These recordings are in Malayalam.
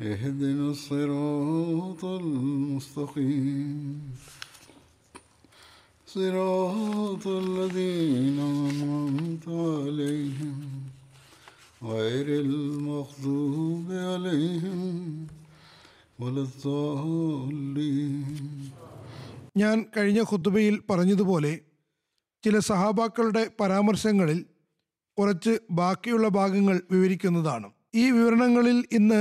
اهدنا الصراط المستقيم صراط الذين أنعمت عليهم غير المغضوب عليهم ولا الضالين ഞാൻ കഴിഞ്ഞ ഖുത്തുബയിൽ പറഞ്ഞതുപോലെ ചില സഹാബാക്കളുടെ പരാമർശങ്ങളിൽ കുറച്ച് ബാക്കിയുള്ള ഭാഗങ്ങൾ വിവരിക്കുന്നതാണ് ഈ വിവരണങ്ങളിൽ ഇന്ന്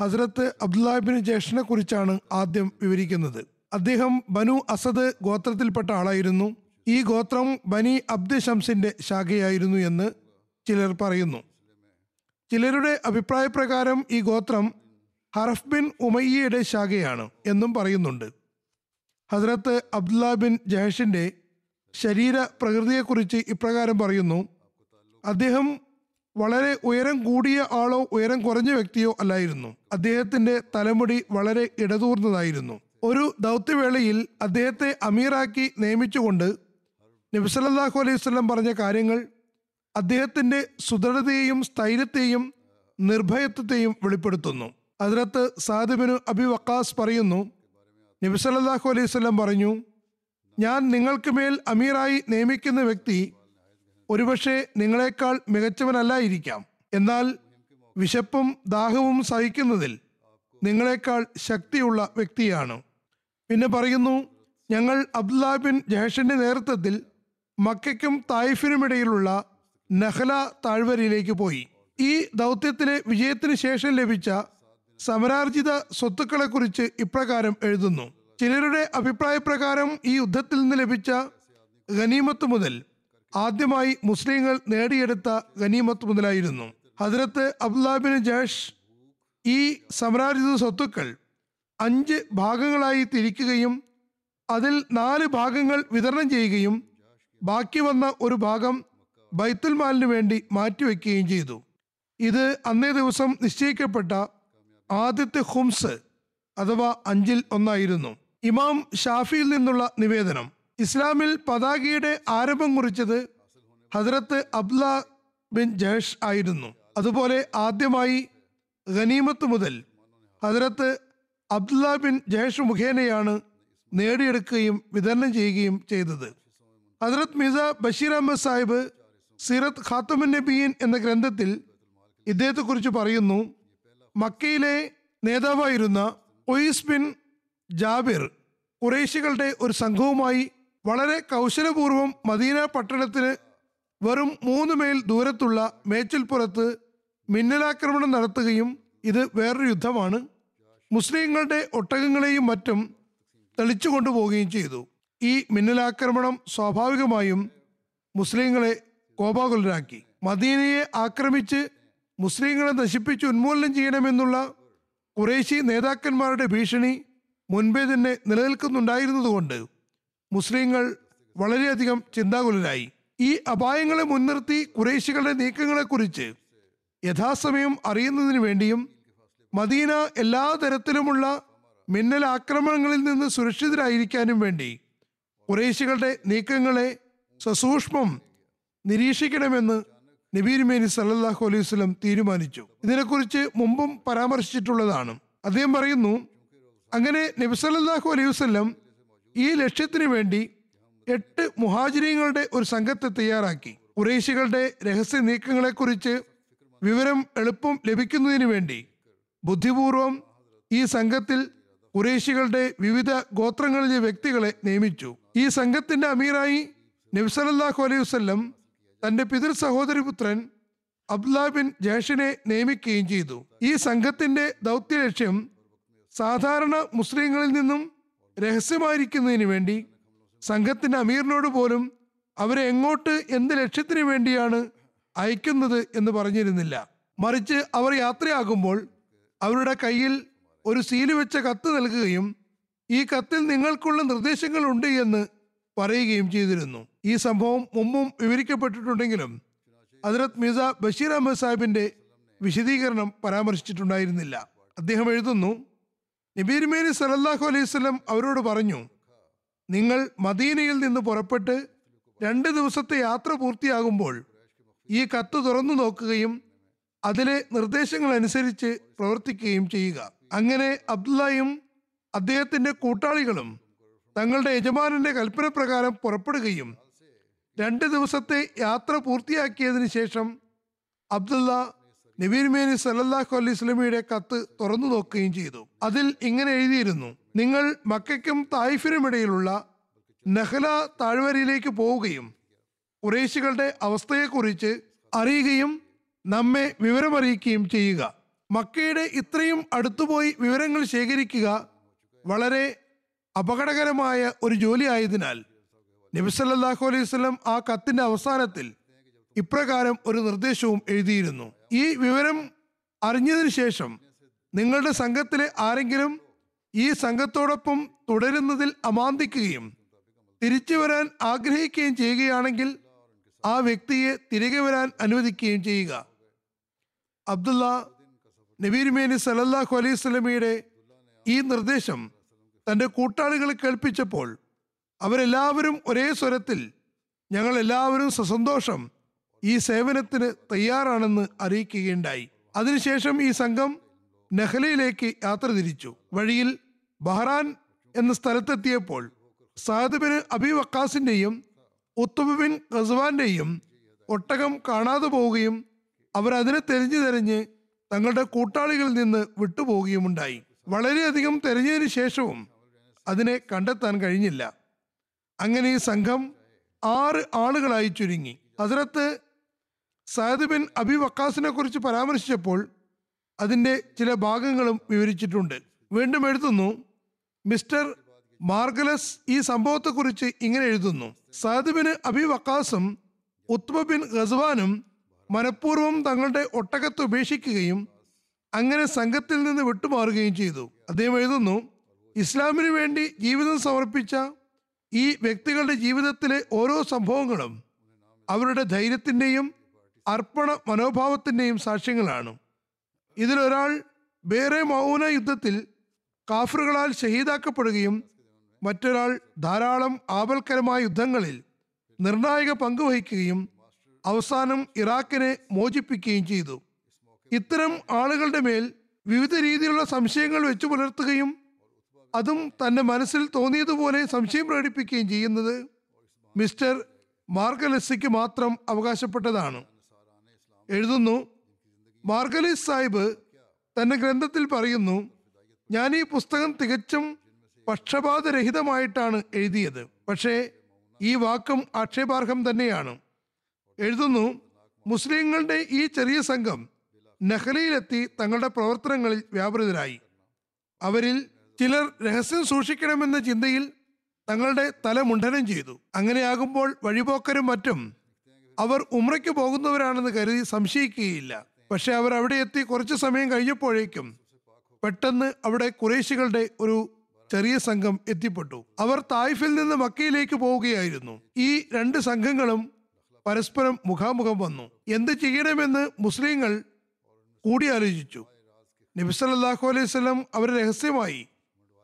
ഹസ്രത്ത് അബ്ദുല്ലാഹിബിൻ ജേഷനെ കുറിച്ചാണ് ആദ്യം വിവരിക്കുന്നത്. അദ്ദേഹം ബനു അസദ് ഗോത്രത്തിൽപ്പെട്ട ആളായിരുന്നു. ഈ ഗോത്രം ബനി അബ്ദ് ഷംസിന്റെ ശാഖയായിരുന്നു എന്ന് ചിലർ പറയുന്നു. ചിലരുടെ അഭിപ്രായപ്രകാരം ഈ ഗോത്രം ഹറഫ് ബിൻ ഉമയ്യയുടെ ശാഖയാണ് എന്നും പറയുന്നുണ്ട്. ഹസ്രത്ത് അബ്ദുല്ല ബിൻ ജഹഷിന്റെ ശരീര പ്രകൃതിയെക്കുറിച്ച് ഇപ്രകാരം പറയുന്നു. അദ്ദേഹം വളരെ ഉയരം കൂടിയ ആളോ ഉയരം കുറഞ്ഞ വ്യക്തിയോ അല്ലായിരുന്നു. അദ്ദേഹത്തിന്റെ തലമുടി വളരെ ഇടതൂർന്നതായിരുന്നു. ഒരു ദൗത്യവേളയിൽ അദ്ദേഹത്തെ അമീറാക്കി നിയമിച്ചുകൊണ്ട് നബിസലല്ലാഹു അലൈഹി വസല്ലം പറഞ്ഞ കാര്യങ്ങൾ അദ്ദേഹത്തിന്റെ സുദൃഢതയെയും സ്ഥൈര്യത്തെയും നിർഭയത്വത്തെയും വെളിപ്പെടുത്തുന്നു. അതിനകത്ത് സാദിബിനു അബി വക്കാസ് പറയുന്നു നബിസലല്ലാഹു അലൈഹി വസല്ലം പറഞ്ഞു ഞാൻ നിങ്ങൾക്ക് മേൽ അമീറായി നിയമിക്കുന്ന വ്യക്തി ഒരുപക്ഷെ നിങ്ങളെക്കാൾ മികച്ചവനല്ലായിരിക്കാം. എന്നാൽ വിശപ്പും ദാഹവും സഹിക്കുന്നതിൽ നിങ്ങളെക്കാൾ ശക്തിയുള്ള വ്യക്തിയാണ്. പിന്നെ പറയുന്നു ഞങ്ങൾ അബ്ദുല്ലാ ബിൻ ജഹഷിന്റെ നേതൃത്വത്തിൽ മക്കയ്ക്കും തായിഫിനുമിടയിലുള്ള നഹല താഴ്വരയിലേക്ക് പോയി. ഈ ദൗത്യത്തിലെ വിജയത്തിന് ശേഷം ലഭിച്ച സമരാർജിത സ്വത്തുക്കളെക്കുറിച്ച് ഇപ്രകാരം എഴുതുന്നു. ചിലരുടെ അഭിപ്രായപ്രകാരം ഈ യുദ്ധത്തിൽ നിന്ന് ലഭിച്ച ഗനീമത്ത് മുതൽ ആദ്യമായി മുസ്ലിങ്ങൾ നേടിയെടുത്ത ഗനീമത്ത് മുതലായിരുന്നു. ഹജ്രത്ത് അബ്ദുല്ലാബിൻ ജാഷ് ഈ സമരാജിത സ്വത്തുക്കൾ അഞ്ച് ഭാഗങ്ങളായി തിരിക്കുകയും അതിൽ നാല് ഭാഗങ്ങൾ വിതരണം ചെയ്യുകയും ബാക്കി വന്ന ഒരു ഭാഗം ബൈത്തുൽ മാലിന് വേണ്ടി മാറ്റിവെക്കുകയും ചെയ്തു. ഇത് അന്നേ ദിവസം നിശ്ചയിക്കപ്പെട്ട ആദ്യത്തെ ഹുംസ് അഥവാ അഞ്ചിൽ ഒന്നായിരുന്നു. ഇമാം ഷാഫിയിൽ നിന്നുള്ള നിവേദനം. ഇസ്ലാമിൽ പതാകയുടെ ആരംഭം കുറിച്ചത് ഹസ്രത്ത് അബ്ല ബിൻ ജഹഷ് ആയിരുന്നു. അതുപോലെ ആദ്യമായി ഗനീമത്ത് മുതൽ ഹസ്രത്ത് അബ്ദുല്ല ബിൻ ജഹഷ് മുഖേനയാണ് നേടിയെടുക്കുകയും വിതരണം ചെയ്യുകയും ചെയ്തത്. ഹസ്രത് മിസ ബഷീർ അഹമ്മദ് സാഹിബ് സീറത്ത് ഖാത്തമുൻ നബീൻ എന്ന ഗ്രന്ഥത്തിൽ ഇദ്ദേഹത്തെക്കുറിച്ച് പറയുന്നു മക്കയിലെ നേതാവായിരുന്ന ഒയ്സ് ബിൻ ജാബിർ കുറേശികളുടെ ഒരു സംഘവുമായി വളരെ കൗശലപൂർവം മദീന പട്ടണത്തിന് വെറും മൂന്ന് മൈൽ ദൂരത്തുള്ള മേച്ചിൽപ്പുറത്ത് മിന്നലാക്രമണം നടത്തുകയും ഇത് വേറൊരു യുദ്ധമാണ്. മുസ്ലിങ്ങളുടെ ഒട്ടകങ്ങളെയും മറ്റും തെളിച്ചു കൊണ്ടുപോവുകയും ചെയ്തു. ഈ മിന്നലാക്രമണം സ്വാഭാവികമായും മുസ്ലിങ്ങളെ കോപാകുലരാക്കി. മദീനയെ ആക്രമിച്ച് മുസ്ലിങ്ങളെ നശിപ്പിച്ച് ഉന്മൂലനം ചെയ്യണമെന്നുള്ള കുറേശി നേതാക്കന്മാരുടെ ഭീഷണി മുൻപേ തന്നെ നിലനിൽക്കുന്നുണ്ടായിരുന്നതുകൊണ്ട് മുസ്ലിങ്ങൾ വളരെയധികം ചിന്താകുലരായി. ഈ അപായങ്ങളെ മുൻനിർത്തി കുറേശികളുടെ നീക്കങ്ങളെക്കുറിച്ച് യഥാസമയം അറിയുന്നതിന് വേണ്ടിയും മദീന എല്ലാ തരത്തിലുമുള്ള മിന്നൽ ആക്രമണങ്ങളിൽ നിന്ന് സുരക്ഷിതരായിരിക്കാനും വേണ്ടി കുറേശികളുടെ നീക്കങ്ങളെ സസൂക്ഷ്മം നിരീക്ഷിക്കണമെന്ന് നബീരുമേനി സല്ലാഹു അലൈഹി വസല്ലം തീരുമാനിച്ചു. ഇതിനെക്കുറിച്ച് മുമ്പും പരാമർശിച്ചിട്ടുള്ളതാണ്. അദ്ദേഹം പറയുന്നു അങ്ങനെ നബി സല്ലല്ലാഹു അലൈഹി വസല്ലം ഈ ലക്ഷ്യത്തിന് വേണ്ടി എട്ട് മുഹാജിരീങ്ങളുടെ ഒരു സംഘത്തെ തയ്യാറാക്കി. കുറേശികളുടെ രഹസ്യ നീക്കങ്ങളെക്കുറിച്ച് വിവരം എളുപ്പം ലഭിക്കുന്നതിന് വേണ്ടി ബുദ്ധിപൂർവം ഈ സംഘത്തിൽ കുറേശികളുടെ വിവിധ ഗോത്രങ്ങളിലെ വ്യക്തികളെ നിയമിച്ചു. ഈ സംഘത്തിന്റെ അമീറായി നബ്സലല്ലാഹു അലൈഹി വസ്ല്ലം തന്റെ പിതൃ സഹോദരിപുത്രൻ അബ്ദുല്ലാ ബിൻ ജേഷിനെ നിയമിക്കുകയും ചെയ്തു. ഈ സംഘത്തിന്റെ ദൗത്യ ലക്ഷ്യം സാധാരണ മുസ്ലിങ്ങളിൽ നിന്നും രഹസ്യമായിരിക്കുന്നതിന് വേണ്ടി സംഘത്തിന്റെ അമീറിനോട് പോലും അവരെ എങ്ങോട്ട് എന്ത് ലക്ഷ്യത്തിന് വേണ്ടിയാണ് അയക്കുന്നത് എന്ന് പറഞ്ഞിരുന്നില്ല. മറിച്ച് അവർ യാത്രയാകുമ്പോൾ അവരുടെ കയ്യിൽ ഒരു സീൽ വെച്ച കത്ത് നൽകുകയും ഈ കത്തിൽ നിങ്ങൾക്കുള്ള നിർദ്ദേശങ്ങൾ ഉണ്ട് എന്ന് പറയുകയും ചെയ്തിരുന്നു. ഈ സംഭവം മുമ്പും വിവരിക്കപ്പെട്ടിട്ടുണ്ടെങ്കിലും അതിരത് മിർസ ബഷീർ അഹമ്മദ് സാഹിബിന്റെ വിശദീകരണം പരാമർശിച്ചിട്ടുണ്ടായിരുന്നില്ല. അദ്ദേഹം എഴുതുന്നു നബീർമേനി സലല്ലാഹു അലൈഹി സ്വലം അവരോട് പറഞ്ഞു നിങ്ങൾ മദീനയിൽ നിന്ന് പുറപ്പെട്ട് രണ്ട് ദിവസത്തെ യാത്ര പൂർത്തിയാകുമ്പോൾ ഈ കത്ത് തുറന്നു നോക്കുകയും അതിലെ നിർദ്ദേശങ്ങൾ അനുസരിച്ച് പ്രവർത്തിക്കുകയും ചെയ്യുക. അങ്ങനെ അബ്ദുല്ലായും അദ്ദേഹത്തിന്റെ കൂട്ടാളികളും തങ്ങളുടെ യജമാനന്റെ കൽപ്പന പ്രകാരം പുറപ്പെടുകയും രണ്ട് ദിവസത്തെ യാത്ര പൂർത്തിയാക്കിയതിനു ശേഷം അബ്ദുള്ള നബീർമേനി സല്ലാഹു അലൈഹി സ്വലമിയുടെ കത്ത് തുറന്നു നോക്കുകയും ചെയ്തു. അതിൽ ഇങ്ങനെ എഴുതിയിരുന്നു. നിങ്ങൾ മക്കയ്ക്കും തായിഫിനും ഇടയിലുള്ള നഹ്ല താഴ്വരയിലേക്ക് പോവുകയും കുറേശികളുടെ അവസ്ഥയെക്കുറിച്ച് അറിയുകയും നമ്മെ വിവരമറിയിക്കുകയും ചെയ്യുക. മക്കയുടെ ഇത്രയും അടുത്തുപോയി വിവരങ്ങൾ ശേഖരിക്കുക വളരെ അപകടകരമായ ഒരു ജോലി ആയതിനാൽ നബിസല്ലാഹു അലൈഹി വസല്ലം ആ കത്തിന്റെ അവസാനത്തിൽ ഇപ്രകാരം ഒരു നിർദ്ദേശവും എഴുതിയിരുന്നു. ഈ വിവരം അറിഞ്ഞതിന് ശേഷം നിങ്ങളുടെ സംഘത്തിലെ ആരെങ്കിലും ഈ സംഘത്തോടൊപ്പം തുടരുന്നതിൽ അമാന്തിക്കുകയും തിരിച്ചു വരാൻ ആഗ്രഹിക്കുകയും ചെയ്യുകയാണെങ്കിൽ ആ വ്യക്തിയെ തിരികെ വരാൻ അനുവദിക്കുകയും ചെയ്യുക. അബ്ദുള്ള നബീർമേനി സലല്ലാഹു അലൈഹി സ്വലമിയുടെ ഈ നിർദ്ദേശം തന്റെ കൂട്ടാളികളെ കേൾപ്പിച്ചപ്പോൾ അവരെല്ലാവരും ഒരേ സ്വരത്തിൽ ഞങ്ങൾ എല്ലാവരും സസന്തോഷം ഈ സേവനത്തിന് തയ്യാറാണെന്ന് അറിയിക്കുകയുണ്ടായി. അതിനുശേഷം ഈ സംഘം നഹലയിലേക്ക് യാത്ര തിരിച്ചു. വഴിയിൽ ബഹ്റാൻ എന്ന സ്ഥലത്തെത്തിയപ്പോൾ സാദിബിന് അബി വക്കാസിന്റെയും ഉത്തുബിൻ ഖസ്വാന്റെയും ഒട്ടകം കാണാതെ പോവുകയും അവർ അതിനെ തെരഞ്ഞു തെരഞ്ഞ് തങ്ങളുടെ കൂട്ടാളികളിൽ നിന്ന് വിട്ടുപോവുകയുമുണ്ടായി. വളരെയധികം തെരഞ്ഞതിന് ശേഷവും അതിനെ കണ്ടെത്താൻ കഴിഞ്ഞില്ല. അങ്ങനെ ഈ സംഘം ആറ് ആളുകളായി ചുരുങ്ങി. ഹസ്രത്ത് സയദ് ബിൻ അബി വക്കാസിനെ കുറിച്ച് പരാമർശിച്ചപ്പോൾ അതിന്റെ ചില ഭാഗങ്ങളും വിവരിച്ചിട്ടുണ്ട്. വീണ്ടും എഴുതുന്നു മിസ്റ്റർ മാർഗലസ് ഈ സംഭവത്തെക്കുറിച്ച് ഇങ്ങനെ എഴുതുന്നു. സയദ് ബിൻ അബി വക്കാസും ഉത്മ ബിൻ ഗസ്വാനും മനഃപൂർവം തങ്ങളുടെ ഒട്ടകത്ത് ഉപേക്ഷിക്കുകയും അങ്ങനെ സംഘത്തിൽ നിന്ന് വിട്ടുമാറുകയും ചെയ്തു. അദ്ദേഹം എഴുതുന്നു ഇസ്ലാമിന് വേണ്ടി ജീവിതം സമർപ്പിച്ച ഈ വ്യക്തികളുടെ ജീവിതത്തിലെ ഓരോ സംഭവങ്ങളും അവരുടെ ധൈര്യത്തിന്റെയും അർപ്പണ മനോഭാവത്തിന്റെയും സാക്ഷ്യങ്ങളാണ്. ഇതിലൊരാൾ വേറെ മൗന യുദ്ധത്തിൽ കാഫറുകളാൽ ഷഹീദാക്കപ്പെടുകയും മറ്റൊരാൾ ധാരാളം ആപൽക്കരമായ യുദ്ധങ്ങളിൽ നിർണായക പങ്ക് വഹിക്കുകയും അവസാനം ഇറാഖിനെ മോചിപ്പിക്കുകയും ചെയ്തു. ഇത്തരം ആളുകളുടെ മേൽ വിവിധ രീതിയിലുള്ള സംശയങ്ങൾ വെച്ചു പുലർത്തുകയും അതും തന്റെ മനസ്സിൽ തോന്നിയതുപോലെ സംശയം പ്രകടിപ്പിക്കുകയും ചെയ്യുന്നത് മിസ്റ്റർ മാർഗലസ്സിക്ക് മാത്രം അവകാശപ്പെട്ടതാണ്. എഴുതുന്നു. മാർഗലി സാഹിബ് തന്റെ ഗ്രന്ഥത്തിൽ പറയുന്നു ഞാൻ ഈ പുസ്തകം തികച്ചും പക്ഷപാതരഹിതമായിട്ടാണ് എഴുതിയത്. പക്ഷേ ഈ വാക്കും ആക്ഷേപാർഹം തന്നെയാണ്. എഴുതുന്നു മുസ്ലിങ്ങളുടെ ഈ ചെറിയ സംഘം നഹലയിലെത്തി തങ്ങളുടെ പ്രവർത്തനങ്ങളിൽ വ്യാപൃതരായി. അവരിൽ ചിലർ രഹസ്യം സൂക്ഷിക്കണമെന്ന ചിന്തയിൽ തങ്ങളുടെ തല മുണ്ഡനം ചെയ്തു. അങ്ങനെയാകുമ്പോൾ വഴിപോക്കരും മറ്റും അവർ ഉമ്രയ്ക്ക് പോകുന്നവരാണെന്ന് കരുതി സംശയിക്കുകയില്ല. പക്ഷെ അവർ അവിടെ എത്തി കുറച്ചു സമയം കഴിഞ്ഞപ്പോഴേക്കും പെട്ടെന്ന് അവിടെ കുറേശികളുടെ ഒരു ചെറിയ സംഘം എത്തിപ്പെട്ടു. അവർ തായിഫിൽ നിന്ന് മക്കയിലേക്ക് പോവുകയായിരുന്നു. ഈ രണ്ട് സംഘങ്ങളും പരസ്പരം മുഖാമുഖം വന്നു. എന്ത് ചെയ്യണമെന്ന് മുസ്ലിങ്ങൾ കൂടിയാലോചിച്ചു. നബിസല്ലാഹു അലൈഹി സ്വലം അവരെ രഹസ്യമായി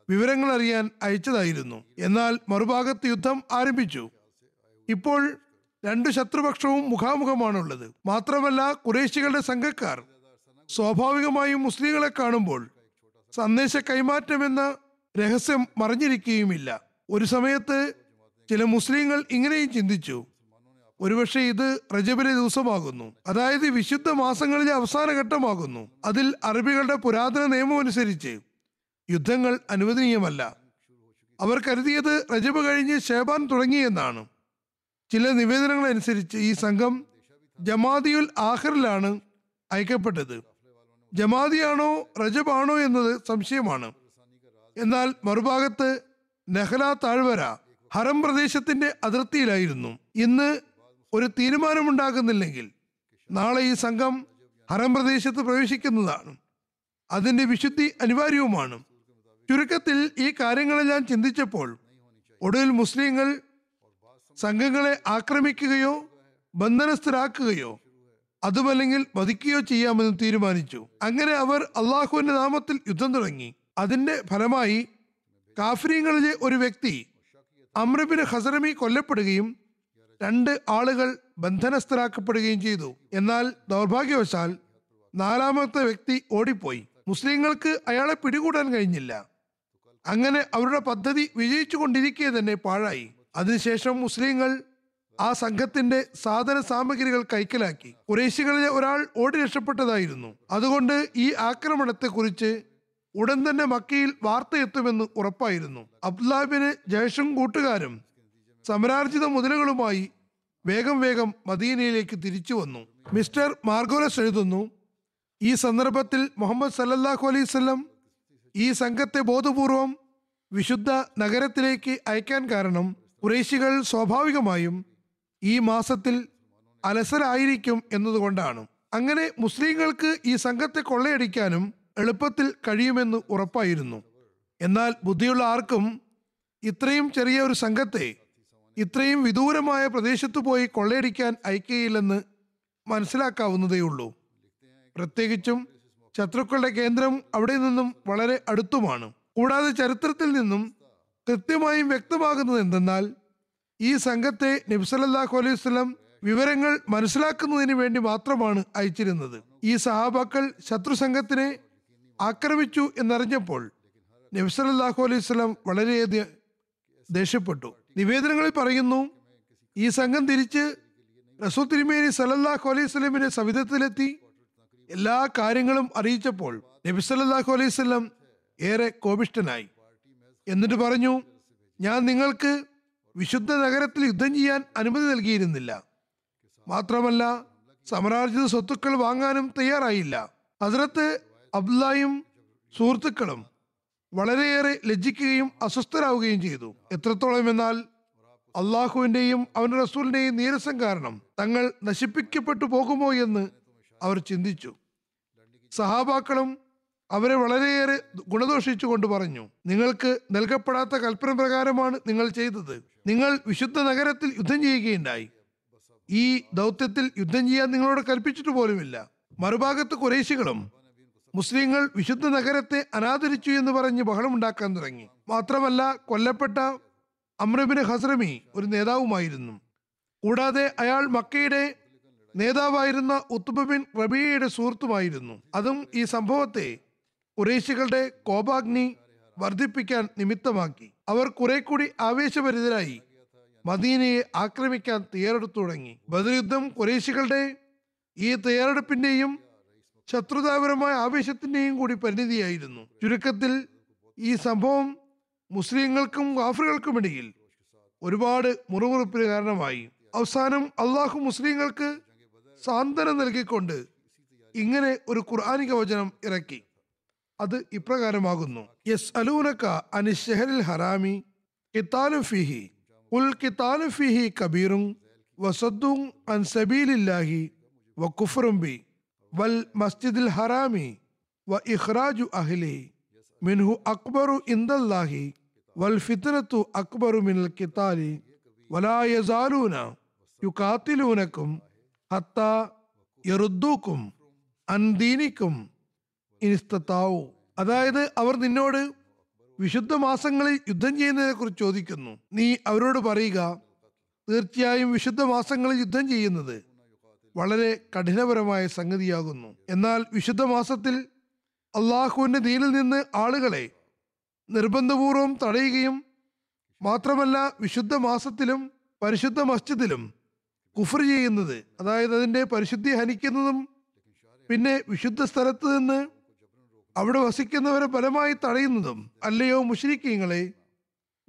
വിവരങ്ങൾ അറിയാൻ അയച്ചതായിരുന്നു. എന്നാൽ മറുഭാഗത്ത് യുദ്ധം ആരംഭിച്ചു. ഇപ്പോൾ രണ്ട് ശത്രുപക്ഷവും മുഖാമുഖമാണുള്ളത്. മാത്രമല്ല കുറേശികളുടെ സംഘക്കാർ സ്വാഭാവികമായും മുസ്ലിങ്ങളെ കാണുമ്പോൾ സന്ദേശ കൈമാറ്റം എന്ന രഹസ്യം മറിഞ്ഞിരിക്കുകയുമില്ല. ഒരു സമയത്ത് ചില മുസ്ലിങ്ങൾ ഇങ്ങനെയും ചിന്തിച്ചു. ഒരുപക്ഷെ ഇത് റജബിലെ ദിവസമാകുന്നു. അതായത് വിശുദ്ധ മാസങ്ങളിലെ അവസാന ഘട്ടമാകുന്നു. അതിൽ അറബികളുടെ പുരാതന നിയമം അനുസരിച്ച് യുദ്ധങ്ങൾ അനുവദനീയമല്ല. അവർ കരുതിയത് റജബ് കഴിഞ്ഞ് ഷേബാൻ തുടങ്ങിയെന്നാണ്. ചില നിവേദനങ്ങൾ അനുസരിച്ച് ഈ സംഘം ജമാദിയുൽ ആഖറിലാണ് അയക്കപ്പെട്ടത്. ജമാദിയാണോ റജബാണോ എന്നത് സംശയമാണ്. എന്നാൽ മറുഭാഗത്ത് നെഹ്ല താഴ്വര ഹറം പ്രദേശത്തിന്റെ അതിർത്തിയിലായിരുന്നു. ഇന്ന് ഒരു തീരുമാനമുണ്ടാകുന്നില്ലെങ്കിൽ നാളെ ഈ സംഘം ഹറം പ്രദേശത്ത് പ്രവേശിക്കുന്നതാണ്. അതിന്റെ വിശുദ്ധി അനിവാര്യവുമാണ്. ചുരുക്കത്തിൽ ഈ കാര്യങ്ങളെല്ലാം ചിന്തിച്ചപ്പോൾ ഒടുവിൽ മുസ്ലിങ്ങൾ സംഘങ്ങളെ ആക്രമിക്കുകയോ ബന്ധനസ്ഥരാക്കുകയോ അതുമല്ലെങ്കിൽ വധിക്കുകയോ ചെയ്യാമെന്ന് തീരുമാനിച്ചു. അങ്ങനെ അവർ അള്ളാഹുവിന്റെ നാമത്തിൽ യുദ്ധം തുടങ്ങി. അതിന്റെ ഫലമായി കാഫര്യങ്ങളിലെ ഒരു വ്യക്തി അമ്രബിന് ഹസറമി കൊല്ലപ്പെടുകയും രണ്ട് ആളുകൾ ബന്ധനസ്ഥരാക്കപ്പെടുകയും ചെയ്തു. എന്നാൽ ദൗർഭാഗ്യവശാൽ നാലാമത്തെ വ്യക്തി ഓടിപ്പോയി. മുസ്ലിങ്ങൾക്ക് അയാളെ പിടികൂടാൻ കഴിഞ്ഞില്ല. അങ്ങനെ അവരുടെ പദ്ധതി വിജയിച്ചു കൊണ്ടിരിക്കെ തന്നെ പാഴായി. അതിനുശേഷം മുസ്ലിങ്ങൾ ആ സംഘത്തിന്റെ സാധന സാമഗ്രികൾ കൈക്കലാക്കി. കുറേശികളിലെ ഒരാൾ ഓടി രക്ഷപ്പെട്ടതായിരുന്നു. അതുകൊണ്ട് ഈ ആക്രമണത്തെക്കുറിച്ച് ഉടൻ തന്നെ മക്കയിൽ വാർത്ത എത്തുമെന്ന് ഉറപ്പായിരുന്നു. അബ്ദുല്ലാബിന് ജയഷും കൂട്ടുകാരും സമരാർജിത മുതലുകളുമായി വേഗം വേഗം മദീനയിലേക്ക് തിരിച്ചു വന്നു. മിസ്റ്റർ മാർഗോലസ് എഴുതുന്നു ഈ സന്ദർഭത്തിൽ മുഹമ്മദ് സല്ലല്ലാഹു അലൈഹി വസല്ലം ഈ സംഘത്തെ ബോധപൂർവം വിശുദ്ധ നഗരത്തിലേക്ക് അയക്കാൻ കാരണം കുറേശികൾ സ്വാഭാവികമായും ഈ മാസത്തിൽ അലസരായിരിക്കും എന്നതുകൊണ്ടാണ്. അങ്ങനെ മുസ്ലിങ്ങൾക്ക് ഈ സംഘത്തെ കൊള്ളയടിക്കാനും എളുപ്പത്തിൽ കഴിയുമെന്ന് ഉറപ്പായിരുന്നു. എന്നാൽ ബുദ്ധിയുള്ള ആർക്കും ഇത്രയും ചെറിയ ഒരു സംഘത്തെ ഇത്രയും വിദൂരമായ പ്രദേശത്ത് പോയി കൊള്ളയടിക്കാൻ അയക്കുകയില്ലെന്ന് മനസ്സിലാക്കാവുന്നതേയുള്ളൂ പ്രത്യേകിച്ചും ശത്രുക്കളുടെ കേന്ദ്രം അവിടെ നിന്നും വളരെ അടുത്തുമാണ്. കൂടാതെ ചരിത്രത്തിൽ നിന്നും കൃത്യമായും വ്യക്തമാകുന്നത് എന്തെന്നാൽ ഈ സംഘത്തെ നബ്സലല്ലാഹു അലൈഹി സ്വലം വിവരങ്ങൾ മനസ്സിലാക്കുന്നതിന് വേണ്ടി മാത്രമാണ് അയച്ചിരുന്നത്. ഈ സഹാബാക്കൾ ശത്രു സംഘത്തിനെ ആക്രമിച്ചു എന്നറിഞ്ഞപ്പോൾ നബ്സലല്ലാഹു അലൈഹി സ്വലം വളരെയധികം ദേഷ്യപ്പെട്ടു. നിവേദനങ്ങളിൽ പറയുന്നു ഈ സംഘം തിരിച്ച് റസൂ തിരുമേനി സലല്ലാഹു അലൈഹി സ്വലമിന്റെ സവിധത്തിലെത്തി എല്ലാ കാര്യങ്ങളും അറിയിച്ചപ്പോൾ നബി അലൈഹി വസല്ലം ഏറെ കോപിഷ്ഠനായി. എന്നിട്ട് പറഞ്ഞു ഞാൻ നിങ്ങൾക്ക് വിശുദ്ധ നഗരത്തിൽ യുദ്ധം ചെയ്യാൻ അനുമതി നൽകിയിരുന്നില്ല. മാത്രമല്ല സമരാർജിത സ്വത്തുക്കൾ വാങ്ങാനും തയ്യാറായില്ല. ഹസ്രത്ത് അബ്ദുല്ലായും സുഹൃത്തുക്കളും വളരെയേറെ ലജ്ജിക്കുകയും അസ്വസ്ഥരാവുകയും ചെയ്തു. എത്രത്തോളം എന്നാൽ അള്ളാഹുവിന്റെയും അവന്റെ റസൂലിന്റെയും നീരസം കാരണം തങ്ങൾ നശിപ്പിക്കപ്പെട്ടു പോകുമോ എന്ന് അവർ ചിന്തിച്ചു. സഹാബാക്കളും അവരെ വളരെയേറെ ഗുണദോഷിച്ചുകൊണ്ട് പറഞ്ഞു നിങ്ങൾക്ക് നൽകപ്പെടാത്ത കൽപ്പന പ്രകാരമാണ് നിങ്ങൾ ചെയ്തത്. നിങ്ങൾ വിശുദ്ധ നഗരത്തിൽ യുദ്ധം ചെയ്യുകയുണ്ടായി. ഈ ദൗത്യത്തിൽ യുദ്ധം ചെയ്യാൻ നിങ്ങളോട് കൽപ്പിച്ചിട്ട് പോലുമില്ല. മറുഭാഗത്ത് കുറേശികളും മുസ്ലിങ്ങൾ വിശുദ്ധ നഗരത്തെ അനാദരിച്ചു എന്ന് പറഞ്ഞ് ബഹളമുണ്ടാക്കാൻ തുടങ്ങി. മാത്രമല്ല കൊല്ലപ്പെട്ട അമ്രബിന് ഹസ്രമി ഒരു നേതാവുമായിരുന്നു. കൂടാതെ അയാൾ മക്കയുടെ നേതാവായിരുന്ന ഉത്തുബിൻ റബിയയുടെ സുഹൃത്തുമായിരുന്നു. അതും ഈ സംഭവത്തെ കുറേശികളുടെ കോപാഗ്നി വർദ്ധിപ്പിക്കാൻ നിമിത്തമാക്കി. അവർ കുറെ കൂടി ആവേശഭരിതരായി. മദീനയെ ആക്രമിക്കാൻ തയ്യാറെടുത്തു തുടങ്ങി. ബദർ യുദ്ധം കുറേശികളുടെ ഈ തയ്യാറെടുപ്പിന്റെയും ശത്രുതാപരമായ ആവേശത്തിന്റെയും കൂടി പരിണിതിയായിരുന്നു. ചുരുക്കത്തിൽ ഈ സംഭവം മുസ്ലിങ്ങൾക്കും ഗാഫറുകൾക്കുമിടയിൽ ഒരുപാട് മുറിവുറുപ്പിന് കാരണമായി. അവസാനം അള്ളാഹു മുസ്ലിങ്ങൾക്ക് സാന്ത്വനം നൽകിക്കൊണ്ട് ഇങ്ങനെ ഒരു ഖുർആാനിക വചനം ഇറക്കി. അത് ഇപ്രകാരമാകുന്നു. യസ് അലൂനക്ക അനി ഷെഹറിൽ ഹറാമി കിത്താലു ഫിഹി ഉൽ കിത്താലു ഫിഹി കബീറും വസദ്ദും അൻ സബീലില്ലാഹി വ കുഫറും ബി വൽ മസ്ജിദിൽ ഹറാമി വ ഇഖ്റാജു അഹ്ലി മിൻഹു അക്ബറു ഇന്ദല്ലാഹി വൽ ഫിത്നത്തു അക്ബറു മിനൽ കിത്താലി വലാ യസാലൂന യുകാത്തിലൂനക്കും ഹത്ത യറുദ്ദൂക്കും അൻദീനിക്കും ഇനിസ്തത്താവു അതായത് അവർ നിന്നോട് വിശുദ്ധ മാസങ്ങളിൽ യുദ്ധം ചെയ്യുന്നതിനെ കുറിച്ച് ചോദിക്കുന്നു. നീ അവരോട് പറയുക തീർച്ചയായും വിശുദ്ധ മാസങ്ങളിൽ യുദ്ധം ചെയ്യുന്നത് വളരെ കഠിനപരമായ സംഗതിയാകുന്നു. എന്നാൽ വിശുദ്ധ മാസത്തിൽ അള്ളാഹുവിന്റെ നീലിൽ നിന്ന് ആളുകളെ നിർബന്ധപൂർവം തടയുകയും മാത്രമല്ല വിശുദ്ധ മാസത്തിലും പരിശുദ്ധ മസ്ജിദിലും കുഫർ ചെയ്യുന്നത് അതായത് അതിന്റെ പരിശുദ്ധി ഹനിക്കുന്നതും പിന്നെ വിശുദ്ധ സ്ഥലത്ത് നിന്ന് അവിടെ വസിക്കുന്നവരെ ബലമായി തടയുന്നതും അല്ലയോ മുഷരിക്കീങ്ങളെ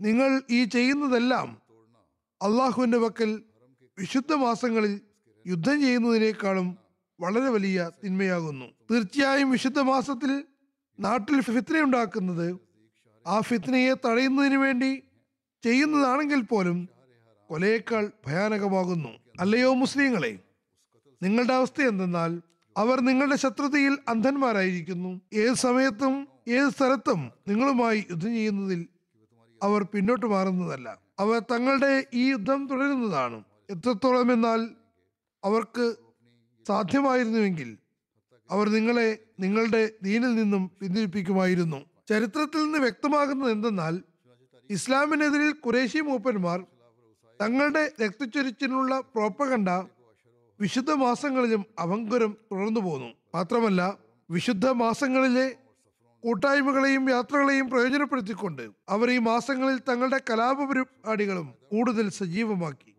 നിങ്ങൾ ഈ ചെയ്യുന്നതെല്ലാം അള്ളാഹുവിന്റെ പക്കൽ വിശുദ്ധ മാസങ്ങളിൽ യുദ്ധം ചെയ്യുന്നതിനേക്കാളും വളരെ വലിയ തിന്മയാകുന്നു. തീർച്ചയായും വിശുദ്ധ മാസത്തിൽ നാട്ടിൽ ഫിത്നയുണ്ടാക്കുന്നത് ആ ഫിത്നയെ തടയുന്നതിന് വേണ്ടി ചെയ്യുന്നതാണെങ്കിൽ പോലും കൊലയേക്കാൾ ഭയാനകമാകുന്നു. അല്ലയോ മുസ്ലിങ്ങളെ നിങ്ങളുടെ അവസ്ഥ എന്തെന്നാൽ അവർ നിങ്ങളുടെ ശത്രുതയിൽ അന്ധന്മാരായിരിക്കുന്നു. ഏത് സമയത്തും ഏത് സ്ഥലത്തും നിങ്ങളുമായി യുദ്ധം ചെയ്യുന്നതിൽ അവർ പിന്നോട്ട് മാറുന്നതല്ല. അവർ തങ്ങളുടെ ഈ യുദ്ധം തുടരുന്നതാണ്. എത്രത്തോളം എന്നാൽ അവർക്ക് സാധ്യമായിരുന്നുവെങ്കിൽ അവർ നിങ്ങളെ നിങ്ങളുടെ ദീനിൽ നിന്നും പിന്തിരിപ്പിക്കുമായിരുന്നു. ചരിത്രത്തിൽ നിന്ന് വ്യക്തമാകുന്നത് എന്തെന്നാൽ ഇസ്ലാമിനെതിരിൽ കുറേശി മൂപ്പന്മാർ തങ്ങളുടെ രക്തച്ചൊരിച്ചിനുള്ള പ്രോപ്പകണ്ട വിശുദ്ധ മാസങ്ങളിലും അവങ്കുരം തുടർന്നു പോന്നു. മാത്രമല്ല വിശുദ്ധ മാസങ്ങളിലെ കൂട്ടായ്മകളെയും യാത്രകളെയും പ്രയോജനപ്പെടുത്തിക്കൊണ്ട് അവർ ഈ മാസങ്ങളിൽ തങ്ങളുടെ കലാപ പരിപാടികളും കൂടുതൽ സജീവമാക്കി.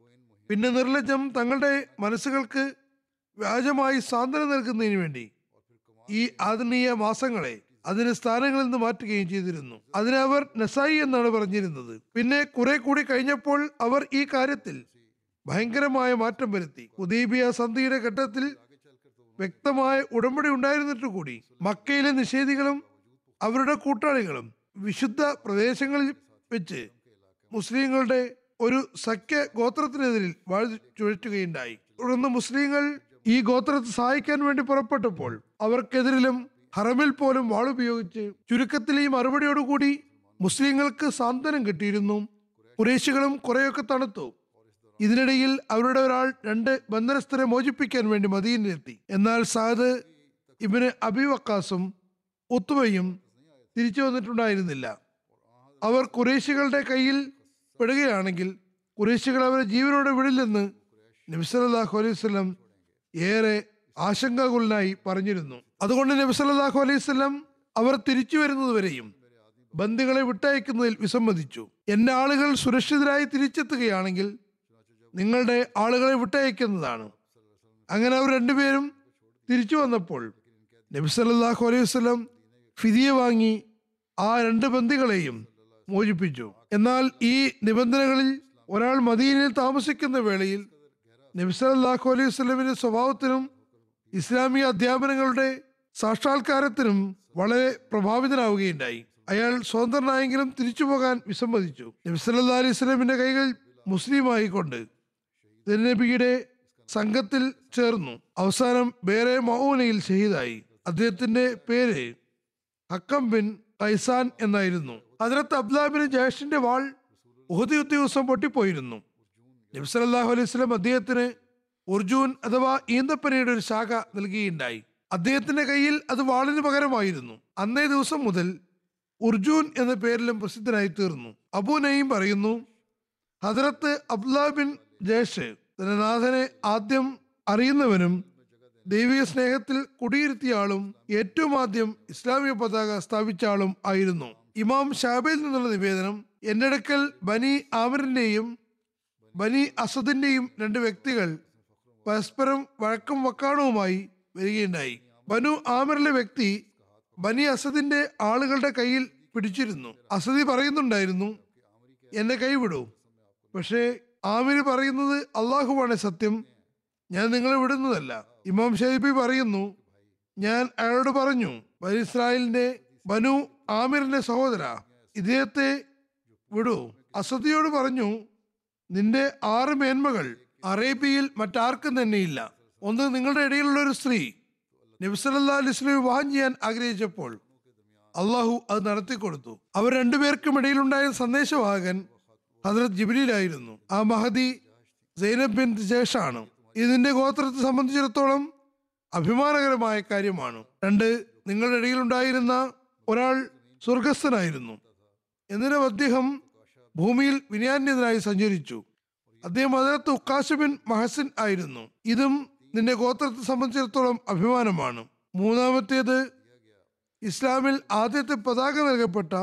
പിന്നെ നിർലജ്ജം തങ്ങളുടെ മനസ്സുകൾക്ക് വ്യാജമായി സാന്ത്വനം നൽകുന്നതിന് വേണ്ടി ഈ ആധുനീയ മാസങ്ങളെ അതിന് സ്ഥാനങ്ങളിൽ നിന്ന് മാറ്റുകയും ചെയ്തിരുന്നു. അതിനെ അവർ നസായി എന്നാണ് പറഞ്ഞിരുന്നത്. പിന്നെ കുറെ കൂടി കഴിഞ്ഞപ്പോൾ അവർ ഈ കാര്യത്തിൽ ഭയങ്കരമായ മാറ്റം വരുത്തി. ഉദീബിയ സന്ധിയുടെ ഘട്ടത്തിൽ വ്യക്തമായ ഉടമ്പടി ഉണ്ടായിരുന്നിട്ട് കൂടി മക്കയിലെ നിഷേധികളും അവരുടെ കൂട്ടാളികളും വിശുദ്ധ പ്രദേശങ്ങളിൽ വെച്ച് മുസ്ലിങ്ങളുടെ ഒരു സഖ്യ ഗോത്രത്തിനെതിരിൽ വാഴ ചുഴറ്റുകയുണ്ടായി. തുടർന്ന് മുസ്ലിങ്ങൾ ഈ ഗോത്രത്തെ സഹായിക്കാൻ വേണ്ടി പുറപ്പെട്ടപ്പോൾ അവർക്കെതിരിലും ഹറമിൽ പോലും വാളുപയോഗിച്ച് ചുരുക്കത്തിൽ ഈ മറുപടിയോടുകൂടി മുസ്ലിങ്ങൾക്ക് സാന്ത്വനം കിട്ടിയിരുന്നു. കുറേശികളും കുറെയൊക്കെ തണുത്തു. ഇതിനിടയിൽ അവരുടെ ഒരാൾ രണ്ട് ബന്ധനസ്ഥരെ മോചിപ്പിക്കാൻ വേണ്ടി മദീനിലെത്തി എന്നാൽ സാദ് ഇബിന് അബിവക്കാസും ഒത്തുവയും തിരിച്ചു വന്നിട്ടുണ്ടായിരുന്നില്ല. അവർ കുറേശികളുടെ കയ്യിൽ പെടുകയാണെങ്കിൽ കുറേശികൾ അവരെ ജീവനോടെ വിടില്ലെന്ന് നബിസലാഹു അലൈഹി ഏറെ ആശങ്കാകുലനായി പറഞ്ഞിരുന്നു. അതുകൊണ്ട് നബിസലാഹു അലൈഹി അവർ തിരിച്ചു വരുന്നതുവരെയും ബന്ദികളെ വിട്ടയക്കുന്നതിൽ വിസമ്മതിച്ചു. എന്റെ ആളുകൾ സുരക്ഷിതരായി തിരിച്ചെത്തുകയാണെങ്കിൽ നിങ്ങളുടെ ആളുകളെ വിട്ടയക്കുന്നതാണ്. അങ്ങനെ അവർ രണ്ടുപേരും തിരിച്ചു വന്നപ്പോൾ നബി സല്ലല്ലാഹു അലൈഹി വസ്ലം ഫിദിയ വാങ്ങി ആ രണ്ട് ബന്ദികളെയും മോചിപ്പിച്ചു. എന്നാൽ ഈ നിബന്ധനകളിൽ ഒരാൾ മദീനയിൽ താമസിക്കുന്ന വേളയിൽ നബി സല്ലല്ലാഹു അലൈഹി വസ്ലമിന്റെ സ്വഭാവത്തിനും ഇസ്ലാമിക അധ്യാപനങ്ങളുടെ സാക്ഷാത്കാരത്തിനും വളരെ പ്രഭാവിതനാവുകയുണ്ടായി. അയാൾ സ്വതന്ത്രനായെങ്കിലും തിരിച്ചു പോകാൻ വിസമ്മതിച്ചു. നബി സല്ലല്ലാഹു അലൈഹി വസല്ലമിന്റെ കൈകൾ മുസ്ലിമായിക്കൊണ്ട് തിരുനബിയുടെ സംഘത്തിൽ ചേർന്നു. അവസാനം വേറെ മൗനയിൽ ഷഹീദായി. അദ്ദേഹത്തിന്റെ പേര് ഹക്കം ബിൻ കൈസാൻ എന്നായിരുന്നു. അതിനകത്ത് അബ്ദുലാബിന് ജയേഷിന്റെ വാൾ ഉഹദ് യുദ്ധ ദിവസം പൊട്ടിപ്പോയിരുന്നു നബ്സലാഹു അലൈഹി സ്വലം അദ്ദേഹത്തിന് ഉർജൂൻ അഥവാ ഈന്തപ്പനയുടെ ഒരു ശാഖ നൽകുകയുണ്ടായി അദ്ദേഹത്തിന്റെ കയ്യിൽ അത് വാളിന് പകരമായിരുന്നു. അന്നേ ദിവസം മുതൽ ഉർജൂൻ എന്ന പേരിലും പ്രസിദ്ധനായി തീർന്നു. അബു നയീം പറയുന്നു ഹജറത്ത് അബ്ദുല്ല ബിൻ ജേഷ് നാഥനെ ആദ്യം അറിയുന്നവനും ദൈവിക സ്നേഹത്തിൽ കുടിയിരുത്തിയ ആളും ഏറ്റവും ആദ്യം ഇസ്ലാമിക പതാക സ്ഥാപിച്ച ആളും ആയിരുന്നു. ഇമാം ഷാബയിൽ നിന്നുള്ള നിവേദനം എന്റെ അടുക്കൽ ബനി ആമിറിന്റെയും ബനി അസദിന്റെയും രണ്ട് വ്യക്തികൾ പരസ്പരം വഴക്കും വക്കാണവുമായി വരികയുണ്ടായി. ബനു ആമിറിലെ വ്യക്തി ബനി അസദിന്റെ ആളുകളുടെ കയ്യിൽ പിടിച്ചിരുന്നു. അസദി പറയുന്നുണ്ടായിരുന്നു എന്നെ കൈവിടൂ. പക്ഷേ ആമിര് പറയുന്നത് അള്ളാഹുവാണ് സത്യം. ഞാൻ നിങ്ങളെ വിടുന്നതല്ല. ഇമാം ഷെയ്ബി പറയുന്നു ഞാൻ അയാളോട് പറഞ്ഞു ബനി ഇസ്രായേലിന്റെ ബനു ആമിറിന്റെ സഹോദര ഇദ്ദേഹത്തെ വിടൂ. അസദിയോട് പറഞ്ഞു നിന്റെ ആറ് മേന്മകൾ അറേബ്യയിൽ മറ്റാർക്കും തന്നെയില്ല. ഒന്ന് നിങ്ങളുടെ ഇടയിലുള്ള ഒരു സ്ത്രീ. നബ്സലിസ്ലി വിവാഹം ചെയ്യാൻ ആഗ്രഹിച്ചപ്പോൾ അള്ളാഹു അത് നടത്തിക്കൊടുത്തു. അവർ രണ്ടുപേർക്കും ഇടയിലുണ്ടായ സന്ദേശവാഹകൻ ഹസ്രത് ജിബിലിയിലായിരുന്നു ആ മഹദി സൈനബ് ബിൻ ജേഷാണ് ഇതിന്റെ ഗോത്രത്തെ സംബന്ധിച്ചിടത്തോളം അഭിമാനകരമായ കാര്യമാണ്. രണ്ട് നിങ്ങളുടെ ഇടയിൽ ഉണ്ടായിരുന്ന ഒരാൾ സ്വർഗസ്ഥനായിരുന്നു. എന്നിട്ടും അദ്ദേഹം ഭൂമിയിൽ വിനയാന്യതനായി സഞ്ചരിച്ചു. അദ്ദേഹം അതിനകത്ത് ഉക്കാശബിൻ മഹസിൻ ആയിരുന്നു. ഇതും നിന്റെ ഗോത്രത്തെ സംബന്ധിച്ചിടത്തോളം അഭിമാനമാണ്. മൂന്നാമത്തേത് ഇസ്ലാമിൽ ആദ്യത്തെ പതാക നൽകപ്പെട്ട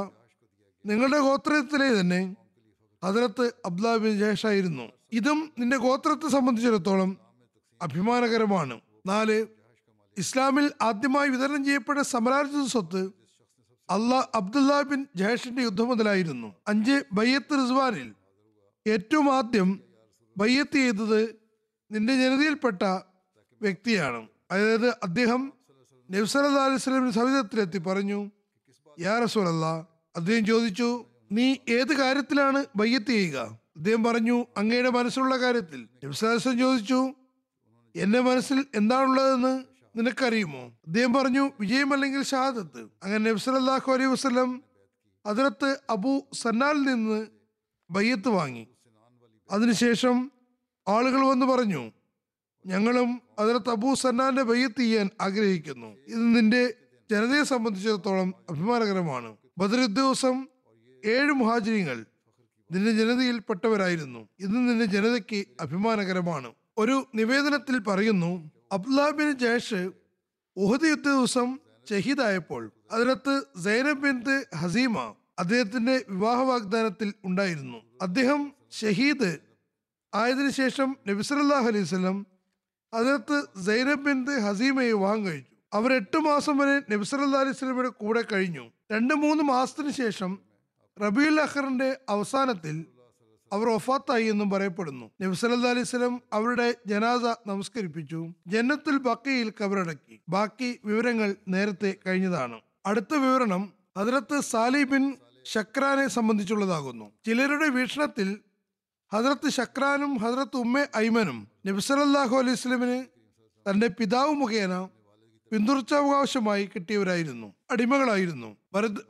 നിങ്ങളുടെ ഗോത്രത്തിലെ തന്നെ ഹജറത്ത് അബ്ദുല്ലാ ബിൻ ജേഷായിരുന്നു ഇതും നിന്റെ ഗോത്രത്തെ സംബന്ധിച്ചിടത്തോളം അഭിമാനകരമാണ്. നാല് ഇസ്ലാമിൽ ആദ്യമായി വിതരണം ചെയ്യപ്പെട്ട സമരാർജിത സ്വത്ത് അള്ളാ അബ്ദുല്ല ബിൻ ജയേഷിന്റെ യുദ്ധം മുതലായിരുന്നു. അഞ്ച് ബയ്യത്ത് റിസ്വാനിൽ ഏറ്റവും ആദ്യം ബയ്യത്ത് ചെയ്തത് നിന്റെ ജനതയിൽപ്പെട്ട വ്യക്തിയാണ്. അതായത് അദ്ദേഹം നബ്സല അലൈഹി സ്വലമിന്റെ സവിധത്തിലെത്തി പറഞ്ഞു യാ റസൂലല്ല അദ്ദേഹം ചോദിച്ചു നീ ഏത് കാര്യത്തിലാണ് ബയ്യത്ത് ചെയ്യുക? അദ്ദേഹം പറഞ്ഞു അങ്ങയുടെ മനസ്സിലുള്ള കാര്യത്തിൽ. നബ്സാസം ചോദിച്ചു എന്റെ മനസ്സിൽ എന്താണുള്ളതെന്ന് നിനക്കറിയുമോ? അദ്ദേഹം പറഞ്ഞു വിജയം അല്ലെങ്കിൽ ഷഹാദത്ത്. അങ്ങനെ നബ്സലാഹു അലൈഹി വസ്ലം അതിലത്ത് അബു സന്നാലിൽ നിന്ന് ബയ്യത്ത് വാങ്ങി. അതിനുശേഷം ആളുകൾ വന്ന് പറഞ്ഞു ഞങ്ങളും അതിലത്ത് അബൂ സന്നാന്റെ ബയ്യത്ത് ചെയ്യാൻ ആഗ്രഹിക്കുന്നു. ഇത് നിന്റെ ജനതയെ സംബന്ധിച്ചിടത്തോളം അഭിമാനകരമാണ്. ബദർ ദിവസം ഏഴ് മുഹാജിരിങ്ങൾ നിന്റെ ജനതയിൽപ്പെട്ടവരായിരുന്നു. ഇത് നിന്റെ ജനതയ്ക്ക് അഭിമാനകരമാണ്. ഒരു നിവേദനത്തിൽ പറയുന്നു അബ്ദുലാബിൻ ജേഷ് ഉഹദ് യുദ്ധ ദിവസം ഷഹീദായപ്പോൾ അതിനകത്ത് സൈനബ് ഹസീമ അദ്ദേഹത്തിന്റെ വിവാഹ വാഗ്ദാനത്തിൽ ഉണ്ടായിരുന്നു. അദ്ദേഹം ഷഹീദ് ആയതിനു ശേഷം നബിസലാഹ് അലൈഹി സ്വലം അതിനകത്ത് സൈനബ് ബിന്ത് ഹസീമയെ വിവാഹം കഴിച്ചു. അവർ എട്ട് മാസം വരെ നബിസലാ അലൈഹി വസല്ലമയുടെ കൂടെ കഴിഞ്ഞു. രണ്ട് മൂന്ന് മാസത്തിന് ശേഷം റബീൽ അഖറിന്റെ അവസാനത്തിൽ അവർ ഒഫാത്തായി എന്നും പറയപ്പെടുന്നു. നബി അലൈവലം അവരുടെ ജനാസ നമസ്കരിപ്പിച്ചു. ജന്നത്തുൽ ബക്കയിൽ കബറടക്കി. ബാക്കി വിവരങ്ങൾ നേരത്തെ കഴിഞ്ഞതാണ്. അടുത്ത വിവരണം ഹജറത്ത് സാലിബിൻ ഷക്രാനെ സംബന്ധിച്ചുള്ളതാകുന്നു. ചിലരുടെ വീക്ഷണത്തിൽ ഹജറത്ത് ഷക്രാനും ഹജറത്ത് ഉമ്മ ഐമനും നബ്സലല്ലാഹു അലൈഹി സ്വലമിന് തന്റെ പിതാവ് മുഖേന പിന്തുടർച്ചാവകാശമായി കിട്ടിയവരായിരുന്നു. അടിമകളായിരുന്നു.